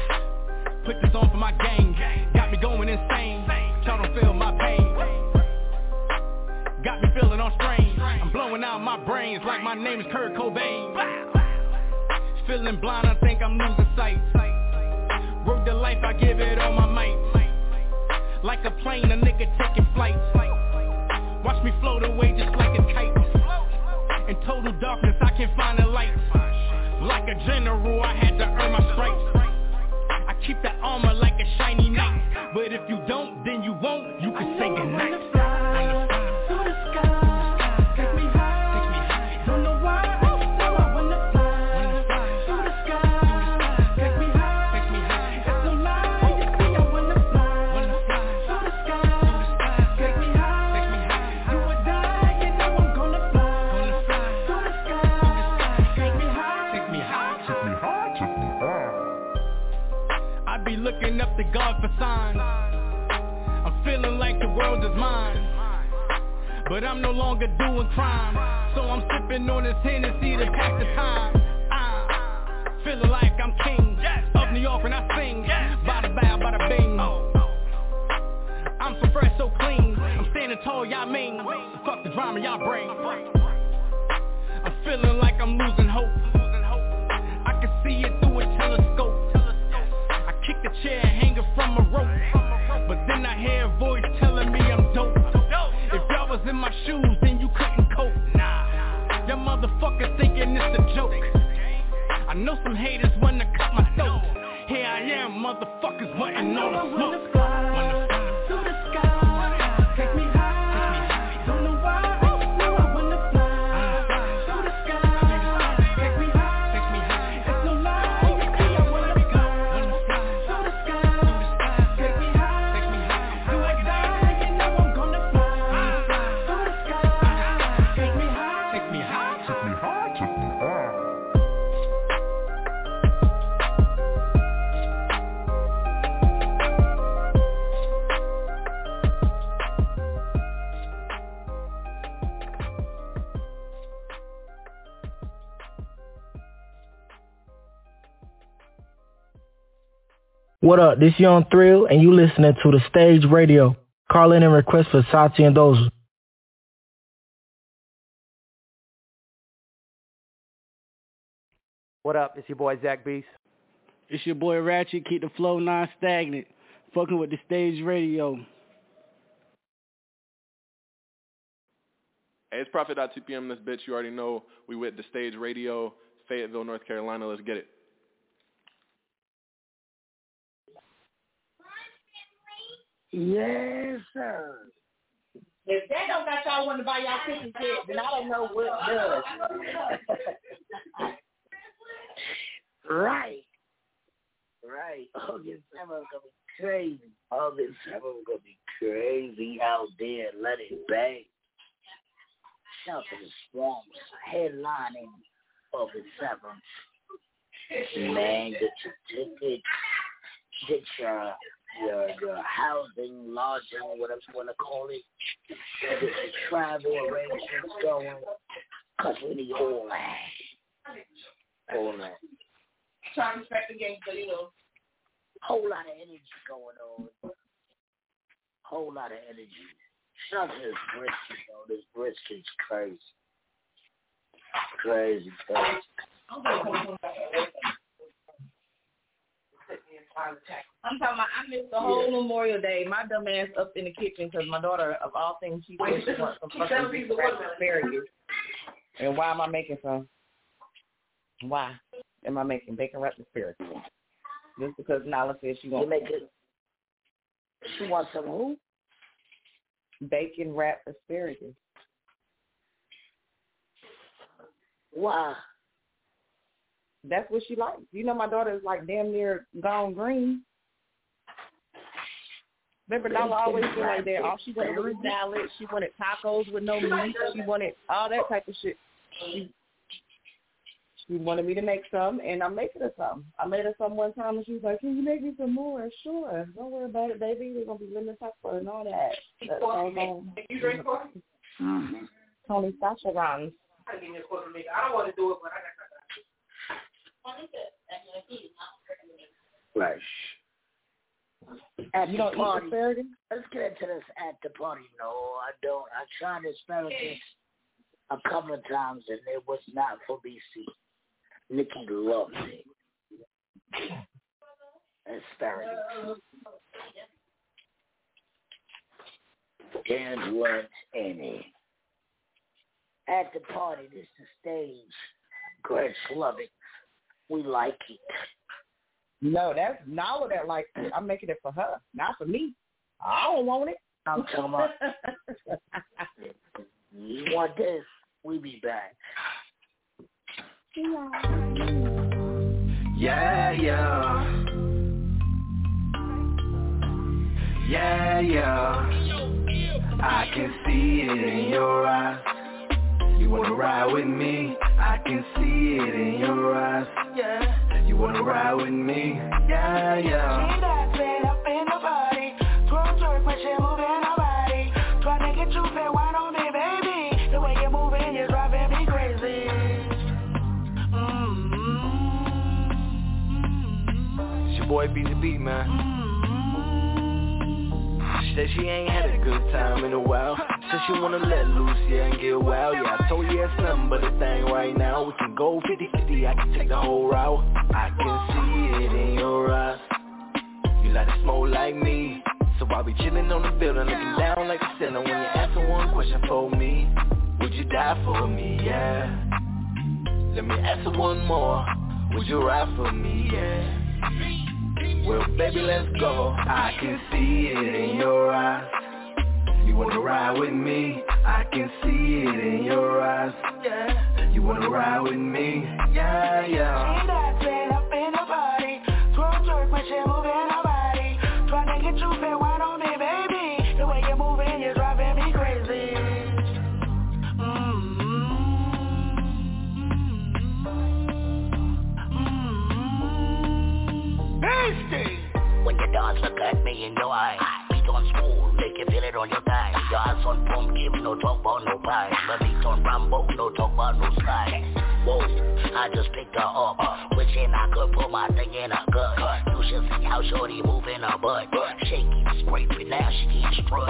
put this on for my gang. Got me going insane. Y'all don't feel my pain. Got me feeling on strain. I'm blowing out my brains like my name is Kurt Cobain. Feeling blind, I think I'm losing sight. Work the life, I give it all my might. Like a plane, a nigga taking flight. Watch me float away just like a kite. In total darkness, I can find a light. Like a general, I had to earn my stripes. I keep that armor like a shiny knight. But if you don't, then you won't. You can say goodnight. But I'm no longer doing crime. So I'm sipping on this Hennessy to pass the time. I feeling like I'm king of New York when I sing. Bada bow, bada bing. I'm so fresh, so clean. I'm standing tall, y'all mean. Fuck the drama y'all bring. I'm feeling like I'm losing hope. I can see it through a telescope. I kick the chair motherfuckers thinking it's a joke. I know some haters wanna cut my throat. Here I am, motherfuckers wanting all the smoke. What up? This Young Thrill, and you listening to the Stage Radio. Call in and request for Sati and Doja. What up? It's your boy Zach Beast. It's your boy Ratchet. Keep the flow non-stagnant. Fucking with the Stage Radio. Hey, it's Prophet.2 p.m. this bitch. You already know we with the Stage Radio, Fayetteville, North Carolina. Let's get it. Yes, sir. If they don't got y'all want to buy y'all kit, then I don't know what does. right. Right. August 7th gonna be crazy. August 7th gonna be crazy out there. Let it bang. Shout to the Swamps headlining August 7th. Man, get your tickets. Get your your, your housing, lodging, whatever you want to call it. Your travel arrangements going. Because we need all that. All that. Trying to respect the game, so you know. Whole lot of energy going on. Whole lot of energy. Out to this brisket, though. This brisket's crazy. Crazy, crazy. I'm talking about I missed the whole Memorial Day. My dumb ass up in the kitchen because my daughter, of all things, she said she wants some fucking asparagus. And why am I making some? Why am I making bacon wrapped asparagus? Just because Nala said she wants You make it. She wants some who? bacon wrapped asparagus. Why? That's what she likes. You know, my daughter is like damn near gone green. Remember, Nala always been like that. All she wanted was salad. She wanted tacos with no meat. She wanted all that type of shit. She, she wanted me to make some, and I'm making her some. I made her some one time, and she was like, "Can you make me some more?" Sure. Don't worry about it, baby. We're gonna be lemon pepper and all that. That's all on. You drink coffee? Tony Sasha runs. Me a quarter make. I don't want to do it, but I got Right. At You the don't eat party. asparagus? Let's get into this at the party. No, I don't. I tried asparagus a couple of times and it was not for BC. Nikki loves it. Asparagus. Didn't want any. At the party, this is the stage. Greg love it. We like it. No, that's Nala that likes it. I'm making it for her, not for me. I don't want it. I'm talking about you want this, we be back. Yeah, yeah. Yeah, yeah. I can see it in your eyes. You wanna ride with me? I can see it in your eyes. Yeah. You wanna ride with me? Yeah, yeah. She not set up in the party. Twerk, twerk, but she moving her body. Trying to get you fat, why don't they, baby? The way you're moving is driving me crazy. Mm-hmm. It's your boy B to B, man. She said she ain't had a good time in a while. Said she wanna let loose, yeah, and get wild. Yeah, I told you it's nothing but a thing right now. We can go 50-50, I can take the whole route. I can see it in your eyes. You like to smoke like me. So I be chillin' on the building, looking down like a sinner. When you answer one question for me, would you die for me? Yeah. Let me ask you one more. Would you ride for me? Yeah. Well, baby, let's go. I can see it in your eyes. You wanna ride with me? I can see it in your eyes. Yeah. You wanna ride with me? Yeah, yeah. Up in the jerk, moving her body. Get you why don't baby? The way you're moving, you're driving me crazy. Mm-hmm. Mm-hmm. mm-hmm. When the dogs look at me in your eyes, we gone school on your dime, Your ass on pump, give no talk about no pie My beat on Rambo, no talk about no slide Whoa, I just picked her up wishing I could put my thing in her gut. You should see how shorty moving her butt. She keeps scraping, now she getting strut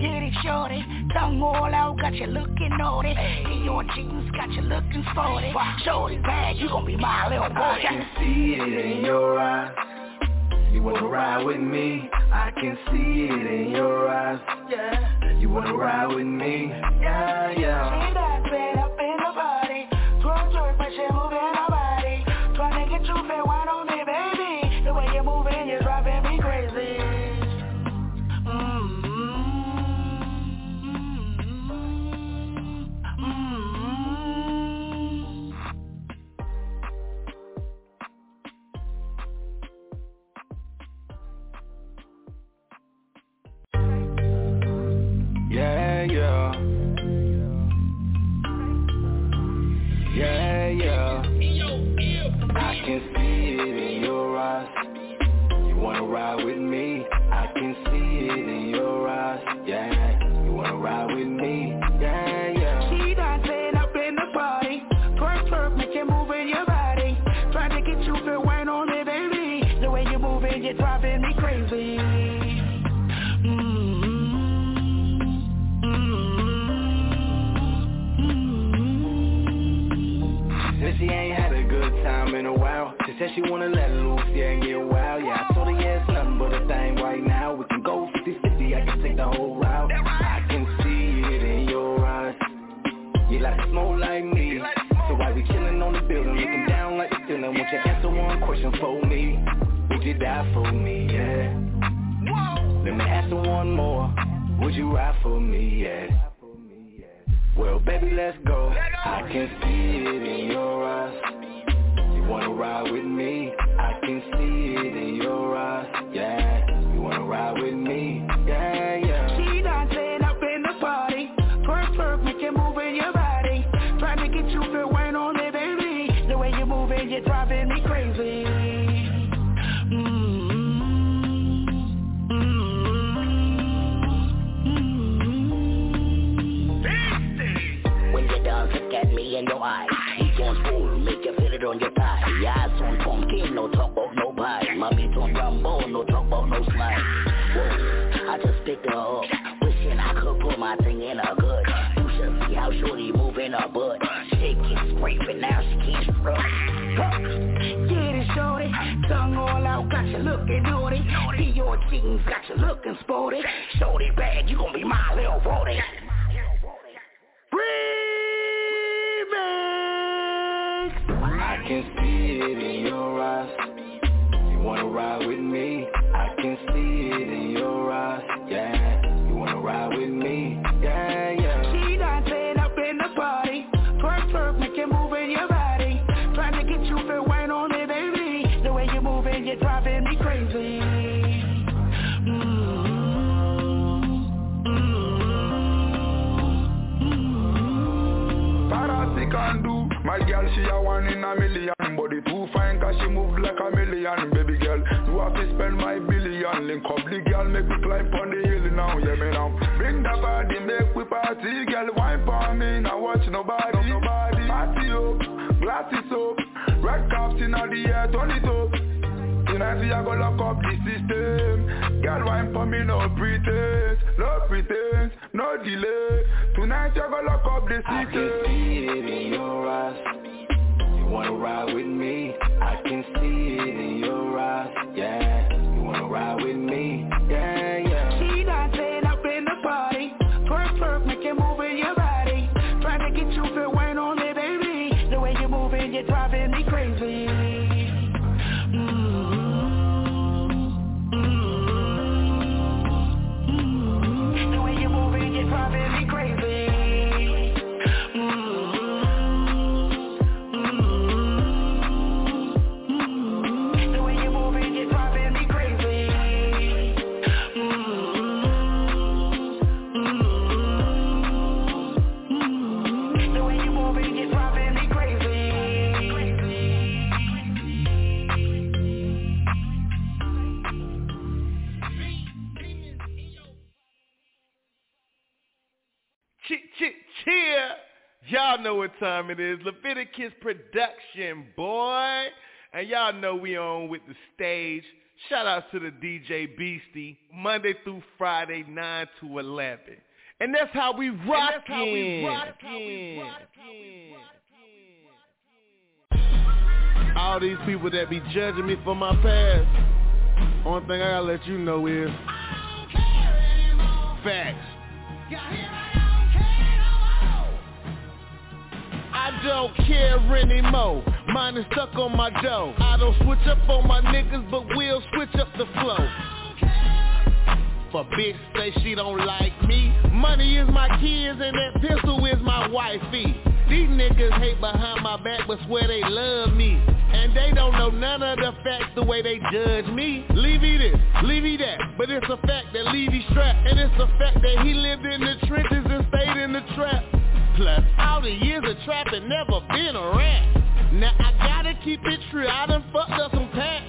Get it shorty, tongue all out, got you looking naughty. In your jeans, got you looking sporty. Shorty bad, you gon' be my little boy. I can see it in your eyes. You wanna ride with me? I can see it in your eyes. Yeah. You wanna ride with me? Yeah, yeah. She that bed up in the body. Twerk, twerk, but she moving her body. Trying to get you fit time it is. Leviticus Production, boy. And y'all know we on with the stage. Shout out to the DJ Beastie. Monday through Friday, 9 to 11. And that's how we rock All these people that be judging me for my past. Only thing I gotta let you know is facts. Don't care anymore. Mine is stuck on my dough. I don't switch up on my niggas, but we'll switch up the flow. For bitch say she don't like me. Money is my kids and that pistol is my wifey. These niggas hate behind my back but swear they love me. And they don't know none of the facts the way they judge me. Levy this, Levy that. But it's a fact that Levy strapped. And it's a fact that he lived in the trenches and stayed in the trap. Plus, all the years of trapping never been a rat. Now I gotta keep it true, I done fucked up some packs.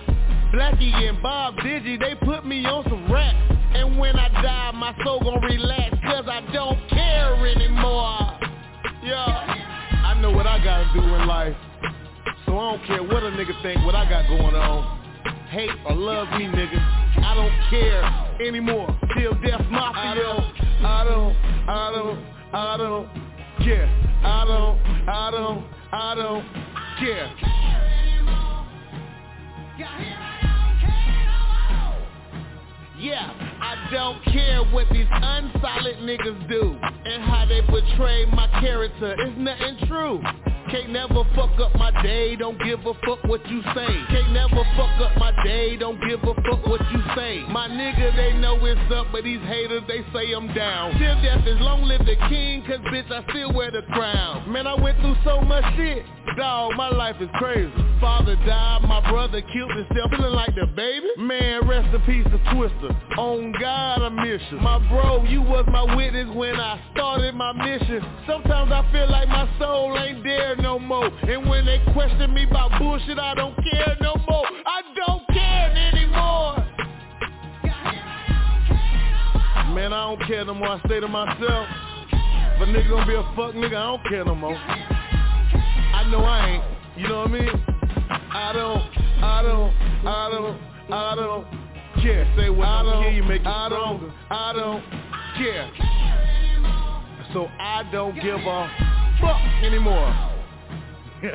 Blackie and Bob Digi, they put me on some rap. And when I die, my soul gon' relax, cause I don't care anymore. Yeah, I know what I gotta do in life. So I don't care what a nigga think, what I got going on. Hate or love me, nigga. I don't care anymore. Till death mafia. I don't, I don't, I don't, I don't care. I don't, I don't, I don't care. Yeah, I don't care what these unsolid niggas do And how they portray my character, it's nothing true Can't never fuck up my day, don't give a fuck what you say. Can't never fuck up my day, don't give a fuck what you say. My nigga, they know it's up, but these haters, they say I'm down. Till death is long live the king, cause bitch, I still wear the crown. Man, I went through so much shit, dog, my life is crazy. Father died, my brother killed himself, feeling like the baby? Man, rest in peace to Twister, on God I miss you My bro, you was my witness when I started my mission. Sometimes I feel like my soul ain't there no more And when they question me about bullshit, I don't care no more I don't care anymore Man, I don't care no more, I stay to myself If a nigga gonna be a fuck nigga, I don't care no more I know I ain't, you know what I mean? I don't, I don't, I don't, I don't care. Say what I don't care, you make it I. Don't, I don't care. So I don't give a fuck anymore. So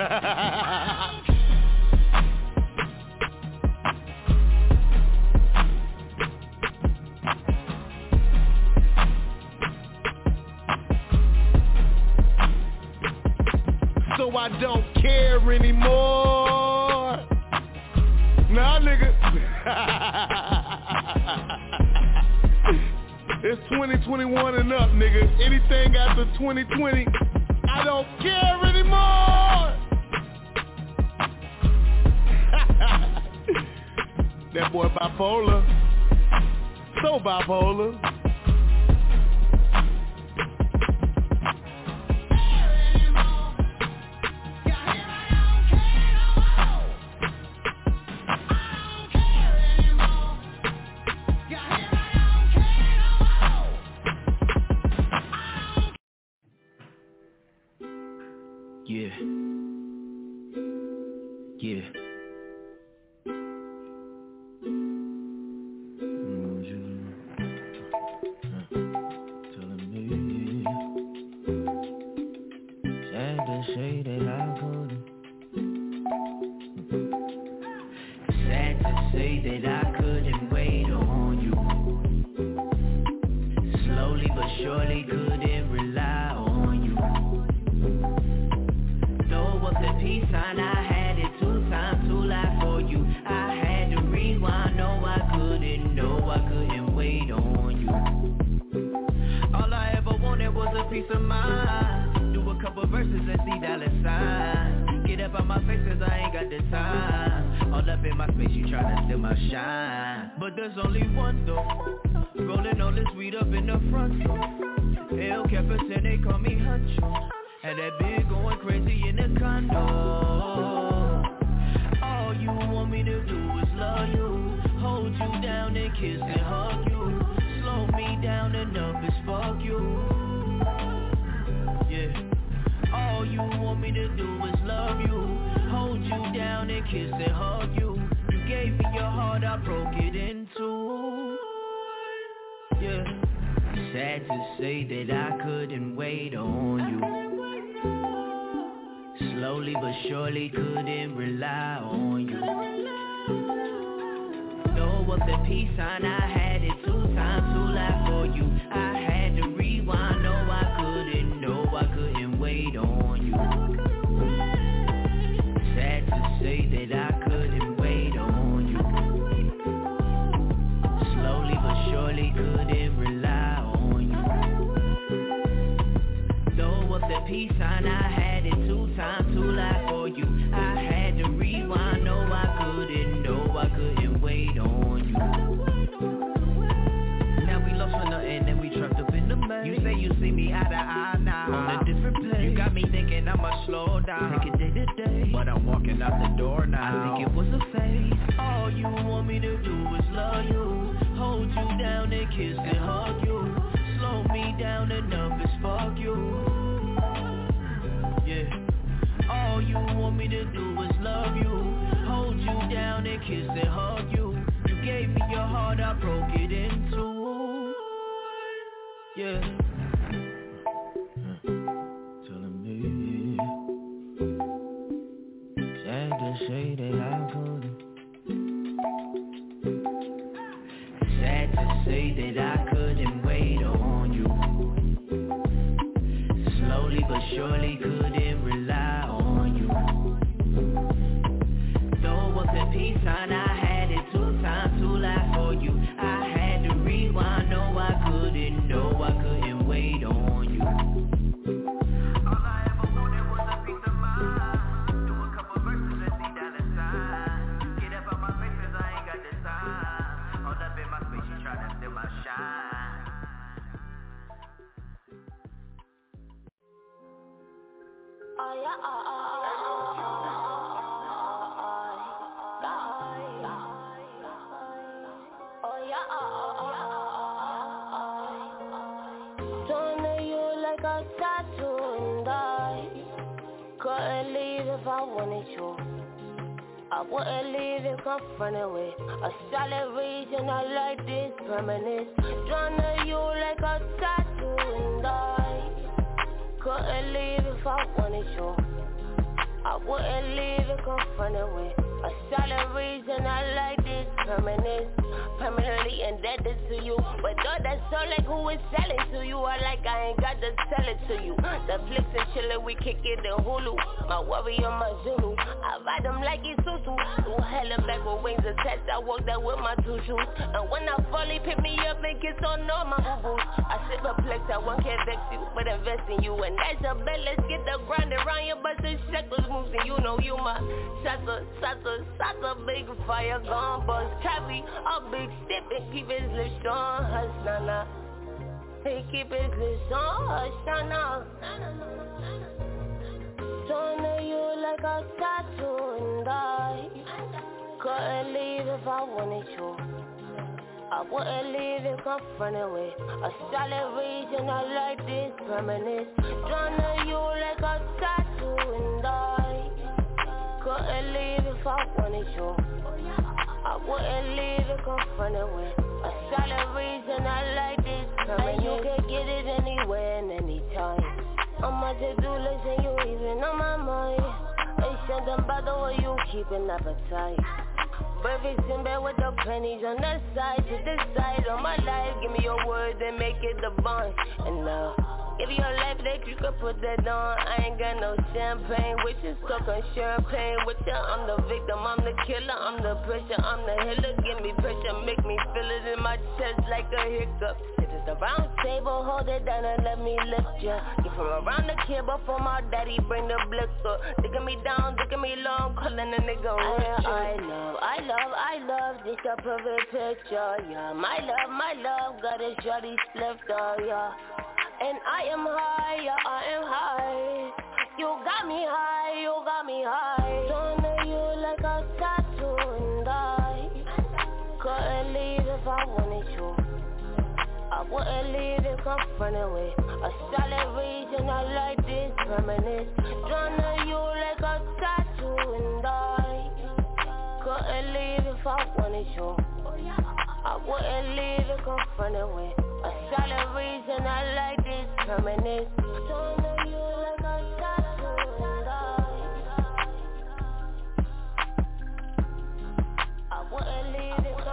I don't care anymore. Nah, nigga. it's 2021 and up, nigga. Anything after 2020, I don't care anymore. That boy bipolar. So bipolar. Like this permanence. Drawn to you like a tattoo and I couldn't leave if I wanted to. I wouldn't leave if confronted with a solid reason I like this permanence. Permanently indebted to you. But though that's so like who is selling to you. I like I ain't got to sell it to you. The flicks and chillin' we kick it in Hulu. My warrior, my Zulu. I ride them like it's Susu Through hell and back with wings attached. I walk that with my two shoes. And when I fall he pick me up and kiss on all my boo-boos. I sit perplexed, I won't care vex you But invest in you. And that's a bet Let's get the grind around your bust the shekels moves. And you know you my salsa, salsa, salsa Big fire gon' bust Travi, a big stippin' Keep his lips on nah He keep his lips on hush, nah, nah Don't you like a tattoo and I Couldn't leave if I wanted to. I wouldn't leave if confronted with a solid reason I like this permanence. Drawn to you like a tattoo and I couldn't leave if I wanted to. I wouldn't leave if confronted with a solid reason I like this. And you can get it anywhere and anytime. On my to-do list and you even on my mind. Ain't something about the way you keep an appetite. Breakfast in bed with the pennies on the side. To the side of my life. Give me your words and make it bond And now Give you your life that you could put that on. I ain't got no champagne with you. Stuck on champagne with you I'm the victim, I'm the killer. I'm the pressure, I'm the healer. Give me pressure, make me feel it in my chest like a hiccup Sit at the round table, hold it down and let me lift ya. Get from around the kid before my daddy bring the blick up. Digging me down, digging me long, calling a nigga rich I, I love, I love, I love this a perfect picture, yeah. My love, my love, got a shorty slipped, oh yeah and I am high, yeah, I am high. You got me high, you got me high. Don't know you like a tattoo and I Couldn't leave if I wanted I wouldn't leave if I'm running with A solid reason I like this reminisce. Drawn to you like a tattoo and I Couldn't leave if I wanted you I wouldn't leave if I'm running with A solid reason I like this reminisce. Drawn to you like a tattoo and I I wouldn't leave if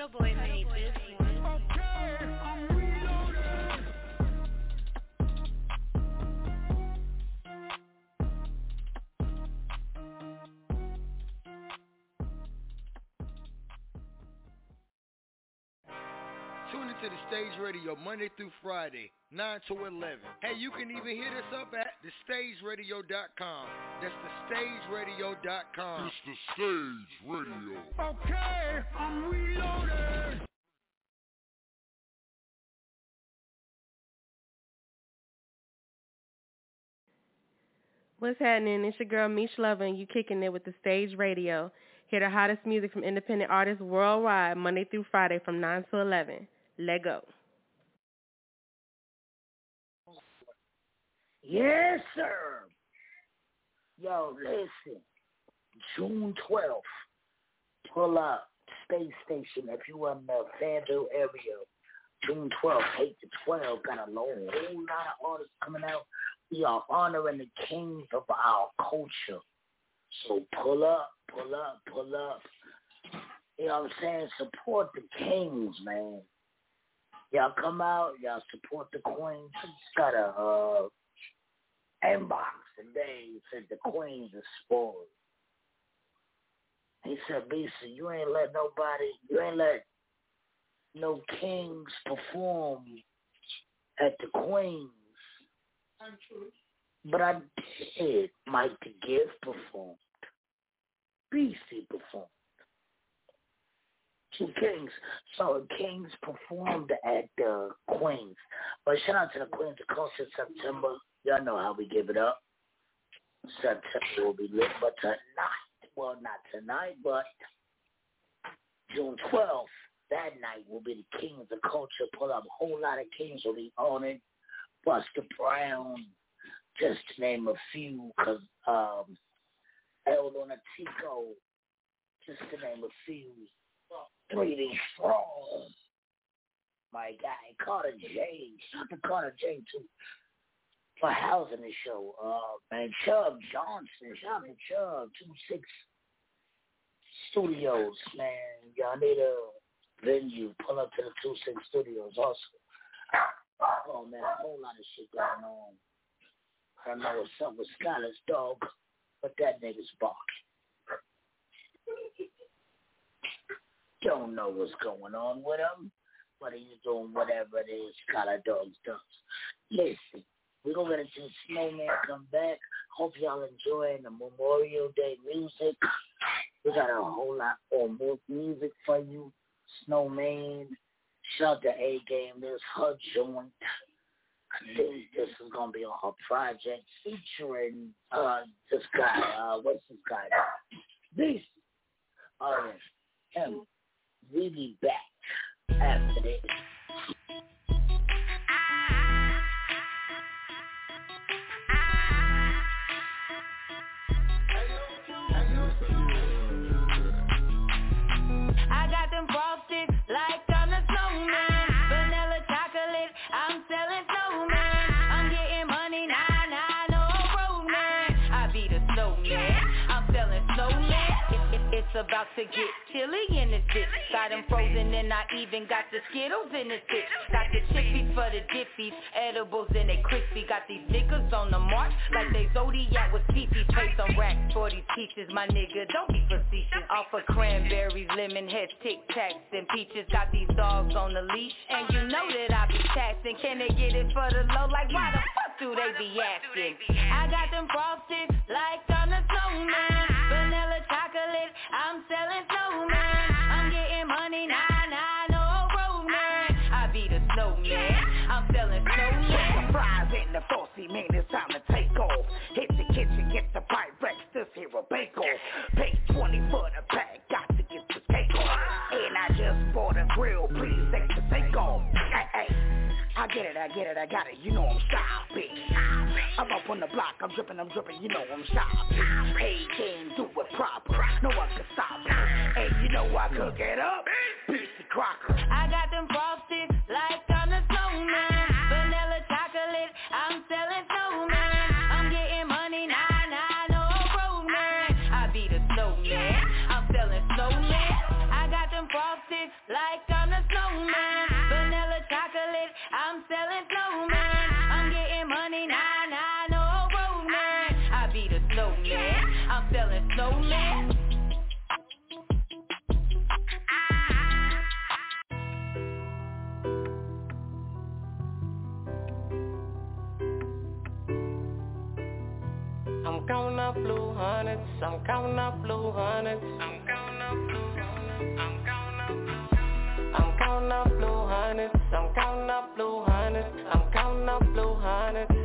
Pedal Boy made this Tune into the stage radio Monday through Friday, 9 to 11. Hey, you can even hit us up at thestageradio.com. That's thestageradio.com. It's the Stage Radio. Okay, I'm reloaded. What's happening? It's your girl Mish Lover, and you kicking it with the Stage Radio. Hear the hottest music from independent artists worldwide, Monday through Friday from 9 to 11. Let go. Yes, sir. Yo, listen. June 12th, pull up Space Station if you in the Fayetteville area. June 12th, 8 to 12, got a whole lot of artists coming out. We are honoring the kings of our culture. So pull up, pull up, pull up. You know what I'm saying? Support the kings, man. Y'all come out, y'all support the queens. Just gotta uh, inbox today said the queens are spoiled. He said, Bisa, you ain't let nobody, you ain't let no kings perform at the queens. But I did. Mike the Gift performed. BC performed. Two Kings. So Kings performed at the Queens. But shout out to the Queens of Coast in September. Y'all know how we give it up. September will be lit, but tonight, well, not tonight, but June 12th, that night will be the Kings of the Culture. Pull up a whole lot of kings will be on it. Buster Brown, just to name a few, because um, El Donatico, just to name a few. 3D Strong, my guy, Carter J. Shout out to Carter J, too, for housing the show. Uh, man, Chubb Johnson, shout out to Chubb, 2-6 Studios, man. Y'all need a venue. Pull up to the 2-6 Studios also. Oh, man, a whole lot of shit going on. I know what's up with Skyler's dog, but that nigga's barking. Don't know what's going on with him, but he's doing whatever it is Skylar Dogs does. Listen, we're going to get into Snowman come back. Hope y'all enjoying the Memorial Day music. We got a whole lot more music for you. Snowman, shout out to A-Game. There's her joint. I think this is gonna be on her project featuring uh this guy. Uh, what's this guy? This. Uh, him. We'll be back after this. It's about to get chilly in this bitch. Got them frozen and I even got the Skittles in this bitch. Got the chippies for the dippies, edibles and they crispy. Got these niggas on the march like they Zodiac with Fifi. Pay some racks for these peaches, my nigga. Don't be facetious. Offer cranberries, lemon heads, tic tacs, and peaches. Got these dogs on the leash, and you know that I be taxing. Can they get it for the low? Like why the fuck do they be asking? I got them frosted like I'm the snowman. Chocolate, I'm selling snowman. I'm getting money, nah, nah, no romance. I be the snowman, I'm selling snowman. Fries in the saucy, man, it's time to take off. Hit the kitchen, get the Pyrex, this here a bake off. Pay 20 for the pack, got to get the cake off. And I just bought a grill, please take the take off. Hey, hey. I get it, I get it, I got it, you know I'm shopping. I'm up on the block, I'm dripping, I'm dripping, you know I'm sharp. Pay can do it proper, no one can stop me. And you know I cook it up, Beastie Crocker. I got them frosted like I'm the snowman. Vanilla chocolate, I'm selling snowman. Hundreds. I'm counting up blue hundreds. I'm counting up blue I'm counting up blue hundreds. I'm counting up blue hundreds. I'm counting up blue hundreds.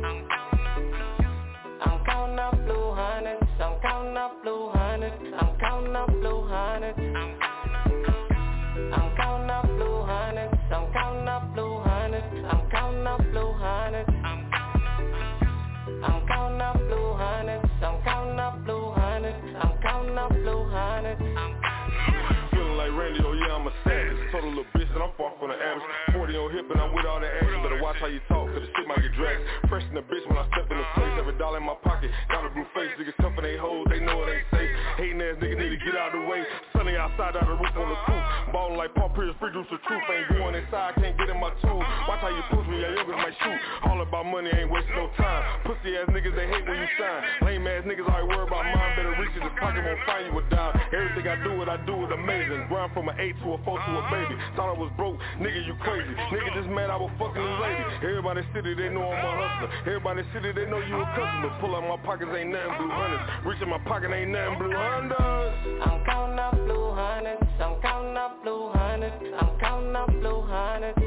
Outside, out the roof on the coupe like Paul Pierce, free juice the truth. Ain't going inside, can't get in my tools Watch how you push me, your youngers might shoot. All about money, ain't wasting no time. Pussy ass niggas, they hate when you shine. Lame ass niggas always worry about mine. Better reach in his pocket, won't find you a dime. Everything I do, what I do is amazing. Grind from an 8 to a 4 to a baby. Thought I was broke, nigga you crazy. Nigga just mad I was fucking this lady Everybody city, they know I'm a hustler. Everybody city, they know you a customer. Pull out my pockets, ain't nothing blue hundreds. Reach in my pocket, ain't nothing blue hundreds. I'm counting up blue hundreds. I'm counting up blue hundreds. I'm counting up blue hundreds.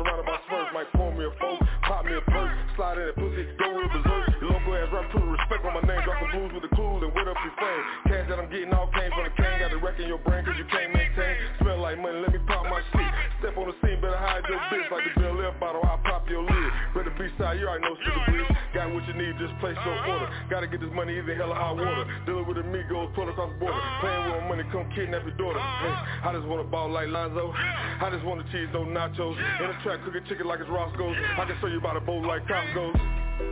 Surrounded by smurfs Might pour me a four, pop me a perk Slide in that pussy, go real berserk. Your local ass rap put respect on my name Drop some blues with the clues and wet up your fame Cash that I'm getting all came from the cane Got the wreck in your brain cause you can't maintain. Smell like money, let me pop my shit. Step on the scene, better hide your bitch Like the Bill left bottle, I'll pop your lid. Better be side, you already know Sugar Breeze Got what you need, just place your order. Gotta get this money either hell or high water? Dealing with amigos, pull across the border. Playing with money, come kidnap your daughter. Hey, I just wanna ball like Lonzo. I just wanna cheese, no nachos. In the track, cooking chicken like it's Roscoe's. I can show you about a boat like Costco's.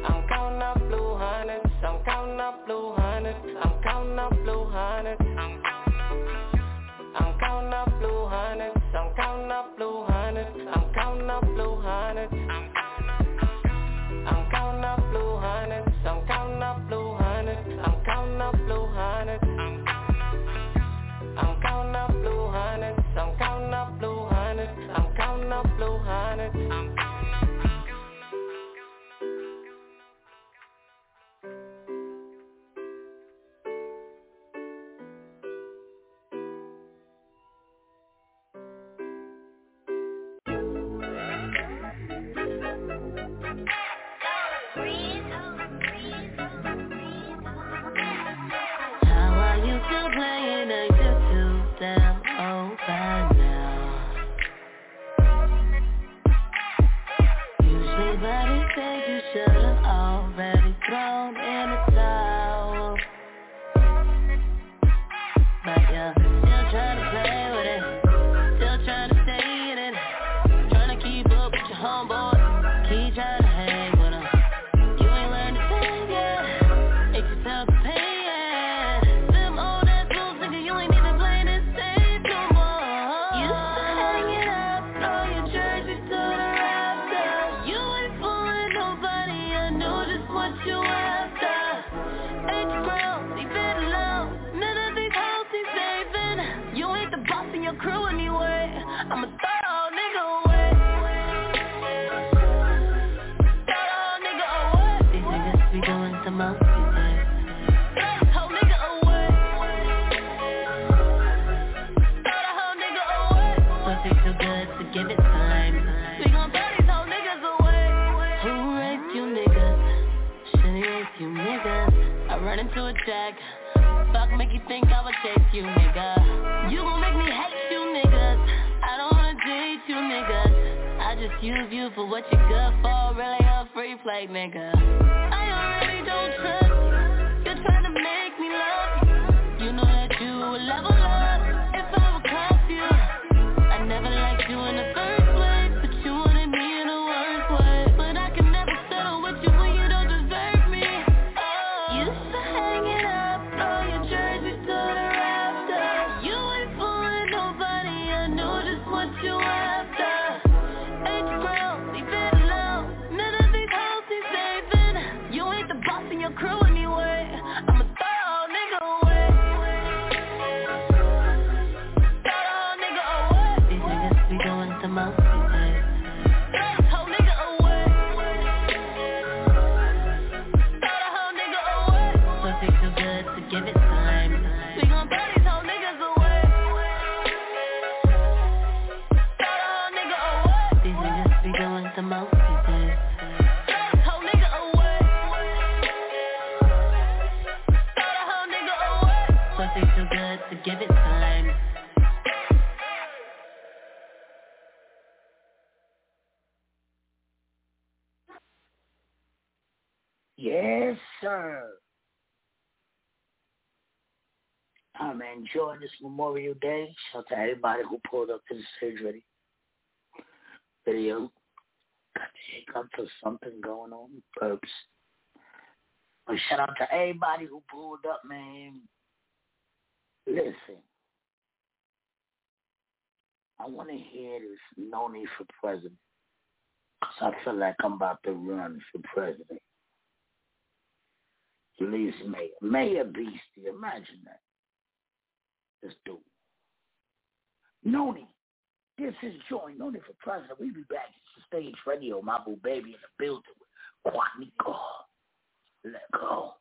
I'm counting up blue hundreds. I'm counting up blue hundreds. I'm counting up blue hundreds. You think I would chase you nigga. You gon' make me hate you niggas. I don't wanna date you niggas. I just use you for what you're good for. Really a free play nigga. I already don't trust you. You're trying to make me love you. Know that you will level up if I would cuff you. I never liked good enjoying this Memorial Day. Shout out to everybody who pulled up to the stage ready. Video. Got the hiccup for something going on. Burps. But shout out to everybody who pulled up, man. Listen. I want to hear this no need for president. Cause I feel like I'm about to run for president. Least Mayor. Mayor Beastie. Imagine that. Do it. Noni. This is Joy. Noni for president. We be back. It's the stage radio. My boo baby in the building with Quanico. Let go.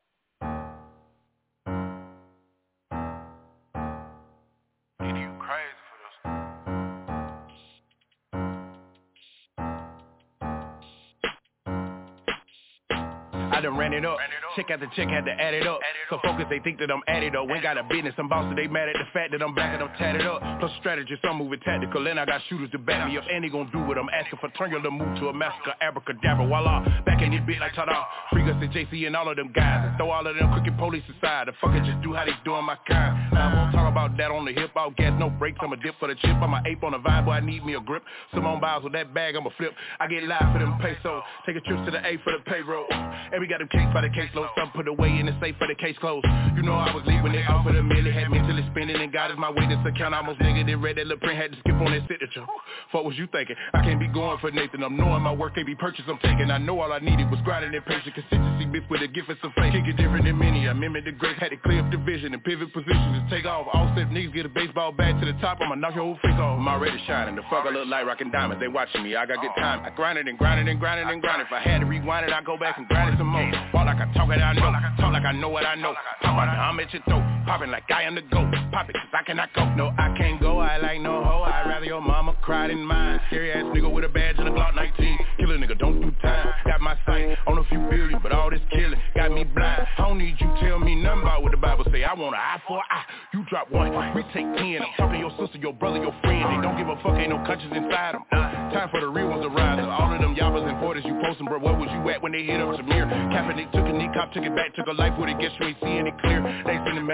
Done ran it up. Check after check had to add it up. So focus, they think that I'm it up. Ain't got a business, I'm boss, so they mad at the fact that I'm back and I'm tatted up. Plus strategist, I'm moving tactical, and I got shooters to back me up. And they gon' do what I'm asking for. Turn your little move to a massacre, abracadabra, voila. Back in this bit like ta-da. Free us and JC and all of them guys. And throw all of them crooked police aside. The fucker just do how they doing my kind. I won't talk about that on the hip. I'll gas, no brakes. I'm a dip for the chip. I'm a ape on the vibe, boy, I need me a grip. Simone Biles with that bag, I'm a flip. I get live for them pesos. Take a trip to the A for the payroll. And we got them case by the caseload. Some put away in the safe for the case closed. You know I was leaving it off for the milli. Had mentally spinning and God is my witness account. I Almost negative. Read that little print. Had to skip on that signature. What was you thinking? I can't be going for Nathan. I'm knowing my work can't be purchased. I'm taking. I know all I needed was grinding and patience, consistency. Bitch with a gift and some faith. Kick it different than many. I mimic the greats. Had to clear up the vision and pivot positions to take off. All step niggas get a baseball bat to the top. I'ma knock your whole face off. I'm already shining. The fuck I look like rocking diamonds. They watching me. I got good time. I grind it and grind it and grind it and grind it. If I had to rewind it, I'd go back and grind it some more. Walk like I talk it, I know. Talk like I know what I know. Pop I'm at your throat. Popping like I am the goat. Pop it, cause I cannot go. No, I can't go. I like no hoe. I'd rather your mama cry than mine. Scary ass nigga with a badge and a Glock 19. Kill a nigga, don't do time. Got my sight on a few billion, but all this killing got me blind. I don't need you tell me nothing about what the Bible say. I want an eye for an eye. You drop one, we take ten. I'm talking your sister, your brother, your friend. They don't give a fuck, ain't no conscience inside them. Uh, time for the real ones to rise. All of them yappers and porters you posting, bro. Where was you at when they hit up Tamir? Kaepernick took a knee, cop took it back, took a life with it. Guess you ain't seeing it clear. They sending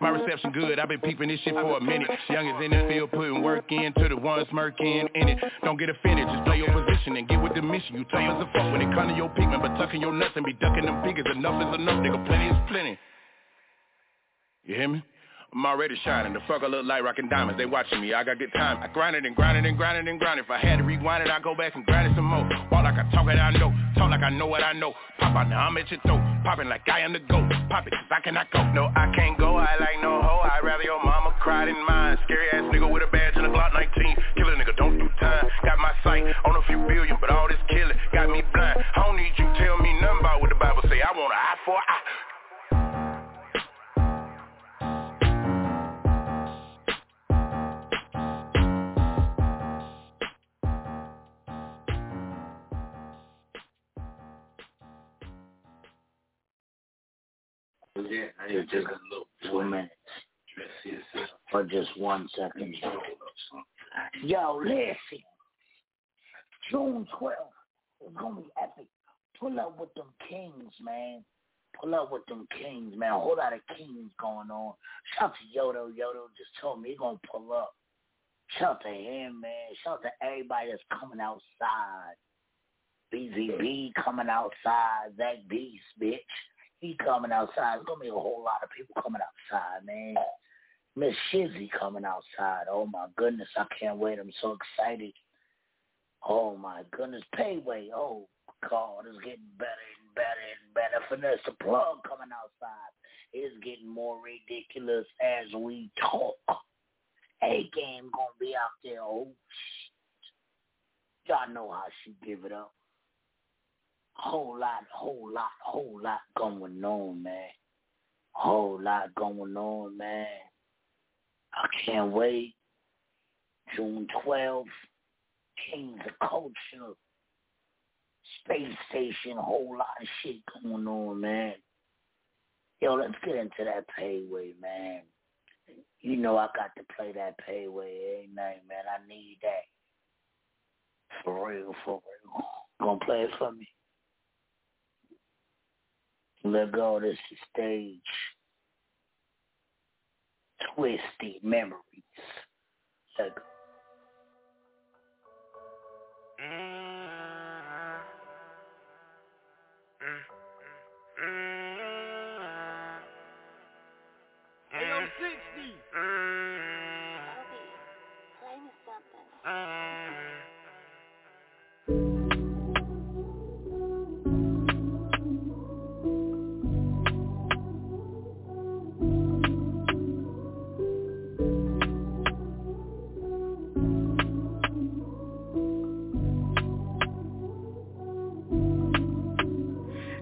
My reception good. I've been peeping this shit for a minute. Youngest in the field, putting work in to the ones smirking in it. Don't get offended, just play your position and get with the mission. You tell us a fuck when it come to your pigment, but tucking your nuts and be ducking them figures. Enough is enough, nigga. Plenty is plenty. You hear me? I'm already shining. The fuck I look like rocking diamonds. They watching me. I got good time. I grind it and grind it and grind it and grind it. If I had to rewind it, I'd go back and grind it some more. Walk like I talk it, I know. Talk like I know what I know. Pop out now, I'm at your throat. Popping like I am the GOAT. Pop it, cause I cannot go. No, I can't go. I like no hoe. I'd rather your mama cry than mine. Scary ass nigga with a badge and a Glock 19. Kill a nigga, don't do one second. Yo, listen. June 12th is going to be epic. Pull up with them kings, man. Pull up with them kings, man. A whole lot of kings going on. Shout to Yodo. Yodo just told me he going to pull up. Shout to him, man. Shout to everybody that's coming outside. BZB coming outside. That Beast, bitch. He coming outside. There's gonna be a whole lot of people coming outside, man. Miss Shizzy coming outside. Oh my goodness, I can't wait. I'm so excited. Oh my goodness, Payway. Oh God, it's getting better and better and better. Finesse the plug coming outside. It's getting more ridiculous as we talk. A game gonna be out there. Oh shit. Y'all know how she give it up. Whole lot, whole lot, whole lot going on, man. Whole lot going on, man. I can't wait. June 12th, Kings of Culture, Space Station, whole lot of shit going on, man. Yo, let's get into that payway, man. You know I got to play that payway every night, man. I need that. For real, for real. Gonna play it for me. Let go. This is stage. Twisty memories. Go. Hey, mm-hmm. mm-hmm.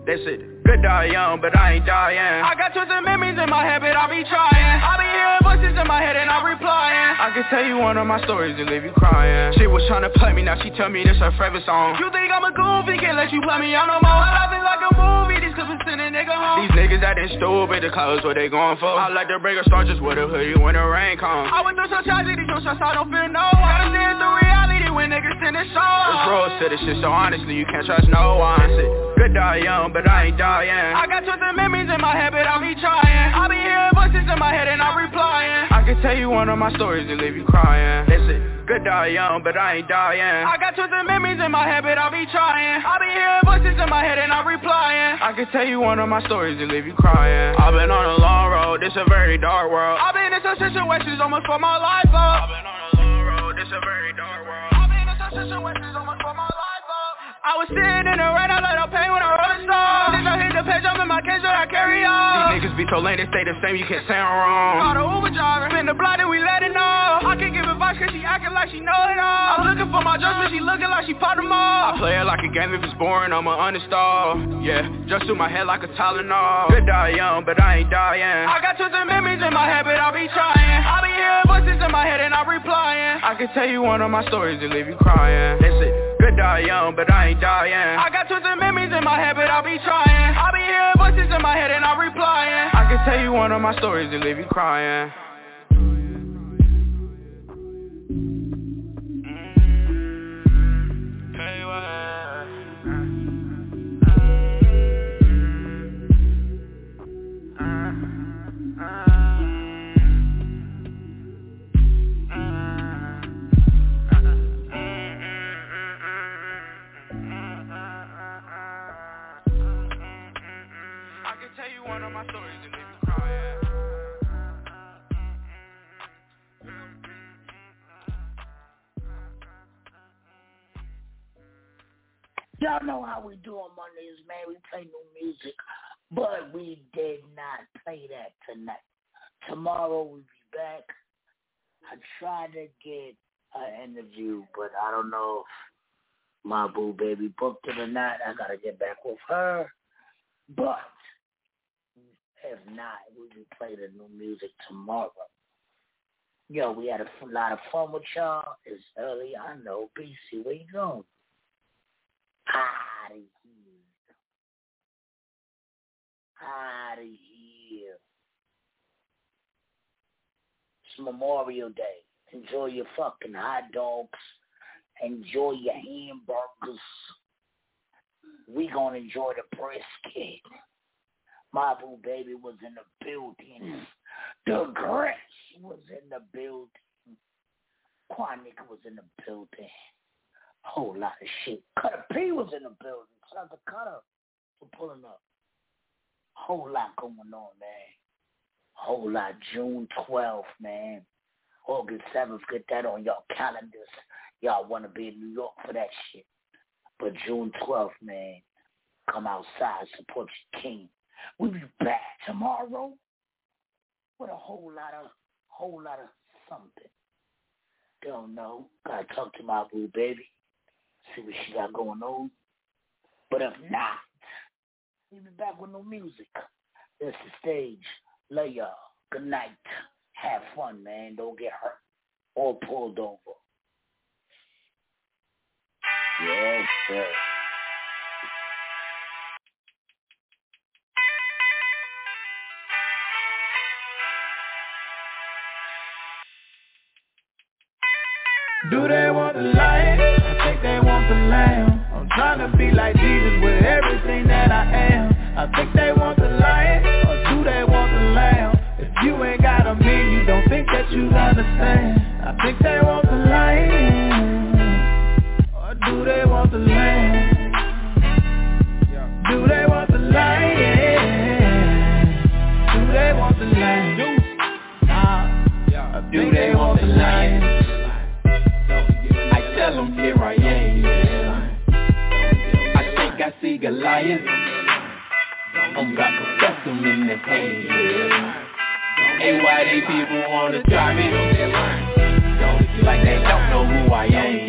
That's said, Good die young, but I ain't dying. I got twisted memories in my head, but I be trying. I be hearing voices in my head and I replying. I can tell you one of my stories and leave you crying. She was trying to play me, now she tell me this her favorite song. You think I'm a goofy, can't let you play me on no more. I feel like a movie, these clips send a nigga home. These niggas acting stupid, the clothes what they going for. I like to break a star just with a hoodie when the rain comes. I went through some tragedy, some shots I don't feel no one. Gotta see it through reality when niggas send it show. It's to this shit, so honestly you can't trust no one. Good die young, but I ain't dying. I got twisted memories in my head, but I be trying. I be hearing voices in my head and I replying. I can tell you one of my stories and leave you crying. Listen, good die young, but I ain't dying. I got twisted memories in my head, but I be trying. I be hearing voices in my head and I replying. I can tell you one of my stories and leave you crying. I've been on a long road, this a very dark world. I've been in some situations almost for my life up. I've been on a long road, this a very dark world. I've been in some situations almost for my life. I was sitting in the rain, I let up pain when I roll star. Since I hit the page, I'm in my cage, so I carry on. These niggas be so lame, they stay the same, you can't say I'm wrong. Call the Uber driver, spin the block and we let it know. I can't give advice cause she acting like she know it all. I'm looking for my judgment, she looking like she popped them all. I play it like a game, if it's boring, I'ma uninstall. Yeah, just through my head like a Tylenol. Good die young, but I ain't dying. I got twisted memories in my head, but I be trying. I be hearing voices in my head and I replying. I can tell you one of my stories and leave you crying. That's it. Good die young, but I ain't dying. I got twisted memories in my head, but I'll be trying. I'll be hearing voices in my head and I replying. I can tell you one of my stories and leave you crying. Y'all know how we do on Mondays, man. We play new music, but we did not play that tonight. Tomorrow we'll be back. I tried to get an interview, but I don't know if my boo baby booked it or not. I gotta get back with her. But if not, we will play the new music tomorrow. Yo, we had a lot of fun with y'all. It's early, I know. BC, where you going? Out of here. Out of here. It's Memorial Day. Enjoy your fucking hot dogs. Enjoy your hamburgers. We gonna enjoy the brisket. My boo baby was in the building. The Grace was in the building. Quanica was in the building. Whole lot of shit. Cutter P was in the building. Shout out to Cutter for pulling up. Whole lot going on, man. Whole lot. June 12th, man. August 7th, get that on y'all calendars. Y'all want to be in New York for that shit. But June 12th, man, come outside, support your king. We'll be back tomorrow with a whole lot of, whole lot of something. Don't know. Gotta talk to my boo baby. See what she got going on. But if not, we'll be back with no music. That's the stage. Love y'all. Good night. Have fun, man. Don't get hurt or pulled over. Yes, sir. Do they want the lion? I think they want the lamb. I'm trying to be like Jesus with everything that I am. I think they want the lion, or do they want the lamb? If you ain't got a mean, you don't think that you understand. I think they want the lion, or do they want the lamb? Do they want the lion? Do they want the lamb? Do they want the lion? I'm about to them in the head. Hey, why they people wanna try me? Like they don't know who I am.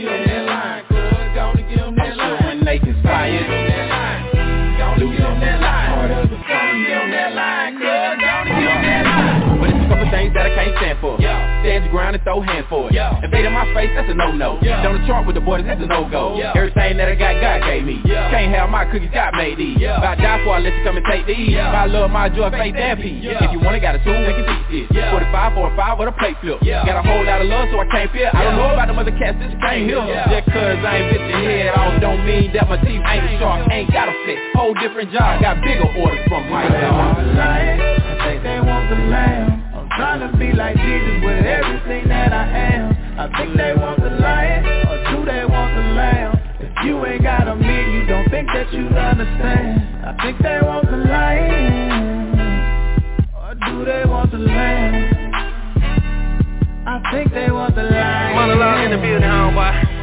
Stand for. Stand your ground and throw hands for it. Invade in my face, that's a no-no. Down the chart with the boys, that's a no-go. Yeah. Everything that I got, God gave me. Can't have my cookies, God made these. If I die for, I let you come and take these. If I love my joy, faith, and peace. If you want it, got a tool, we can teach this. 45 for a 5 with a plate flip. Got a whole lot of love, so I can't fear. I don't know about them other cats, this can't hear. Just cause I ain't bit your head off, don't mean that my teeth ain't sharp. Ain't got a fit. Whole different job, got bigger orders from my God. I think they want the lamb. Trying to be like Jesus with everything that I am. I think they want the lion, or do they want the lamb? If you ain't got a mean, you don't think that you understand. I think they want the lion, or do they want the lamb? I think they want the lion. Monologue in the building, homeboy.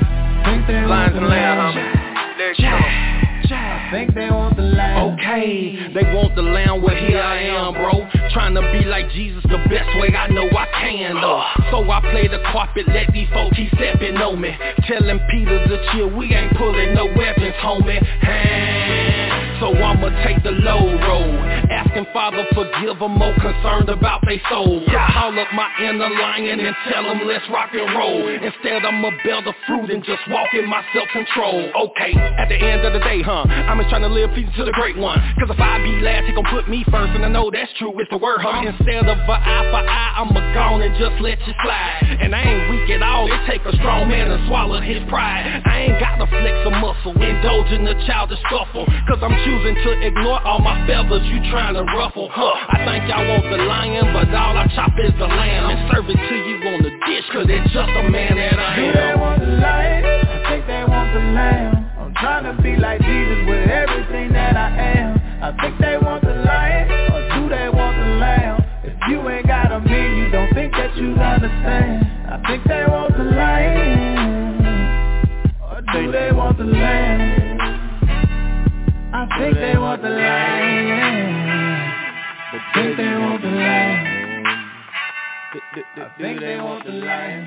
Lions and lamb, lamb. homie. She come. I think they want the lamb. Okay, they want the lamb, well here I am, bro. Trying to be like Jesus the best way I know I can, though. So I play the carpet, let these folks keep stepping on me. Telling Peter to chill, we ain't pulling no weapons, homie. Hey, so I'ma take the low road. Asking Father forgive them, more concerned about they soul. Call up my inner lion and tell them let's rock and roll. Instead I'ma bear the fruit and just walk in my self-control. Okay, at the end of the day, huh? I'm just trying to live pleasing to the great one. Cause if I be last, he gon' put me first. And I know that's true, it's the word, huh? Instead of a eye for eye, I'ma gone and just let you slide. And I ain't weak at all, it take a strong man to swallow his pride. I ain't got to flex a muscle, indulge in the childish scuffle. Cause I'm choosing to ignore all my feathers you trying to ruffle, huh? I think y'all want the lion, but all I chop is the lamb. And serve it to you on the dish, cause it's just a man that I Do they want the lion? I think they want the lamb. Trying to be like Jesus with everything that I am. I think they want the lion, or do they want the lamb? If you ain't got a mean, you don't think that you understand. I think they want the lion, or do they want the lamb? I think they want the lion. I think they want the lion. I think they want the lion.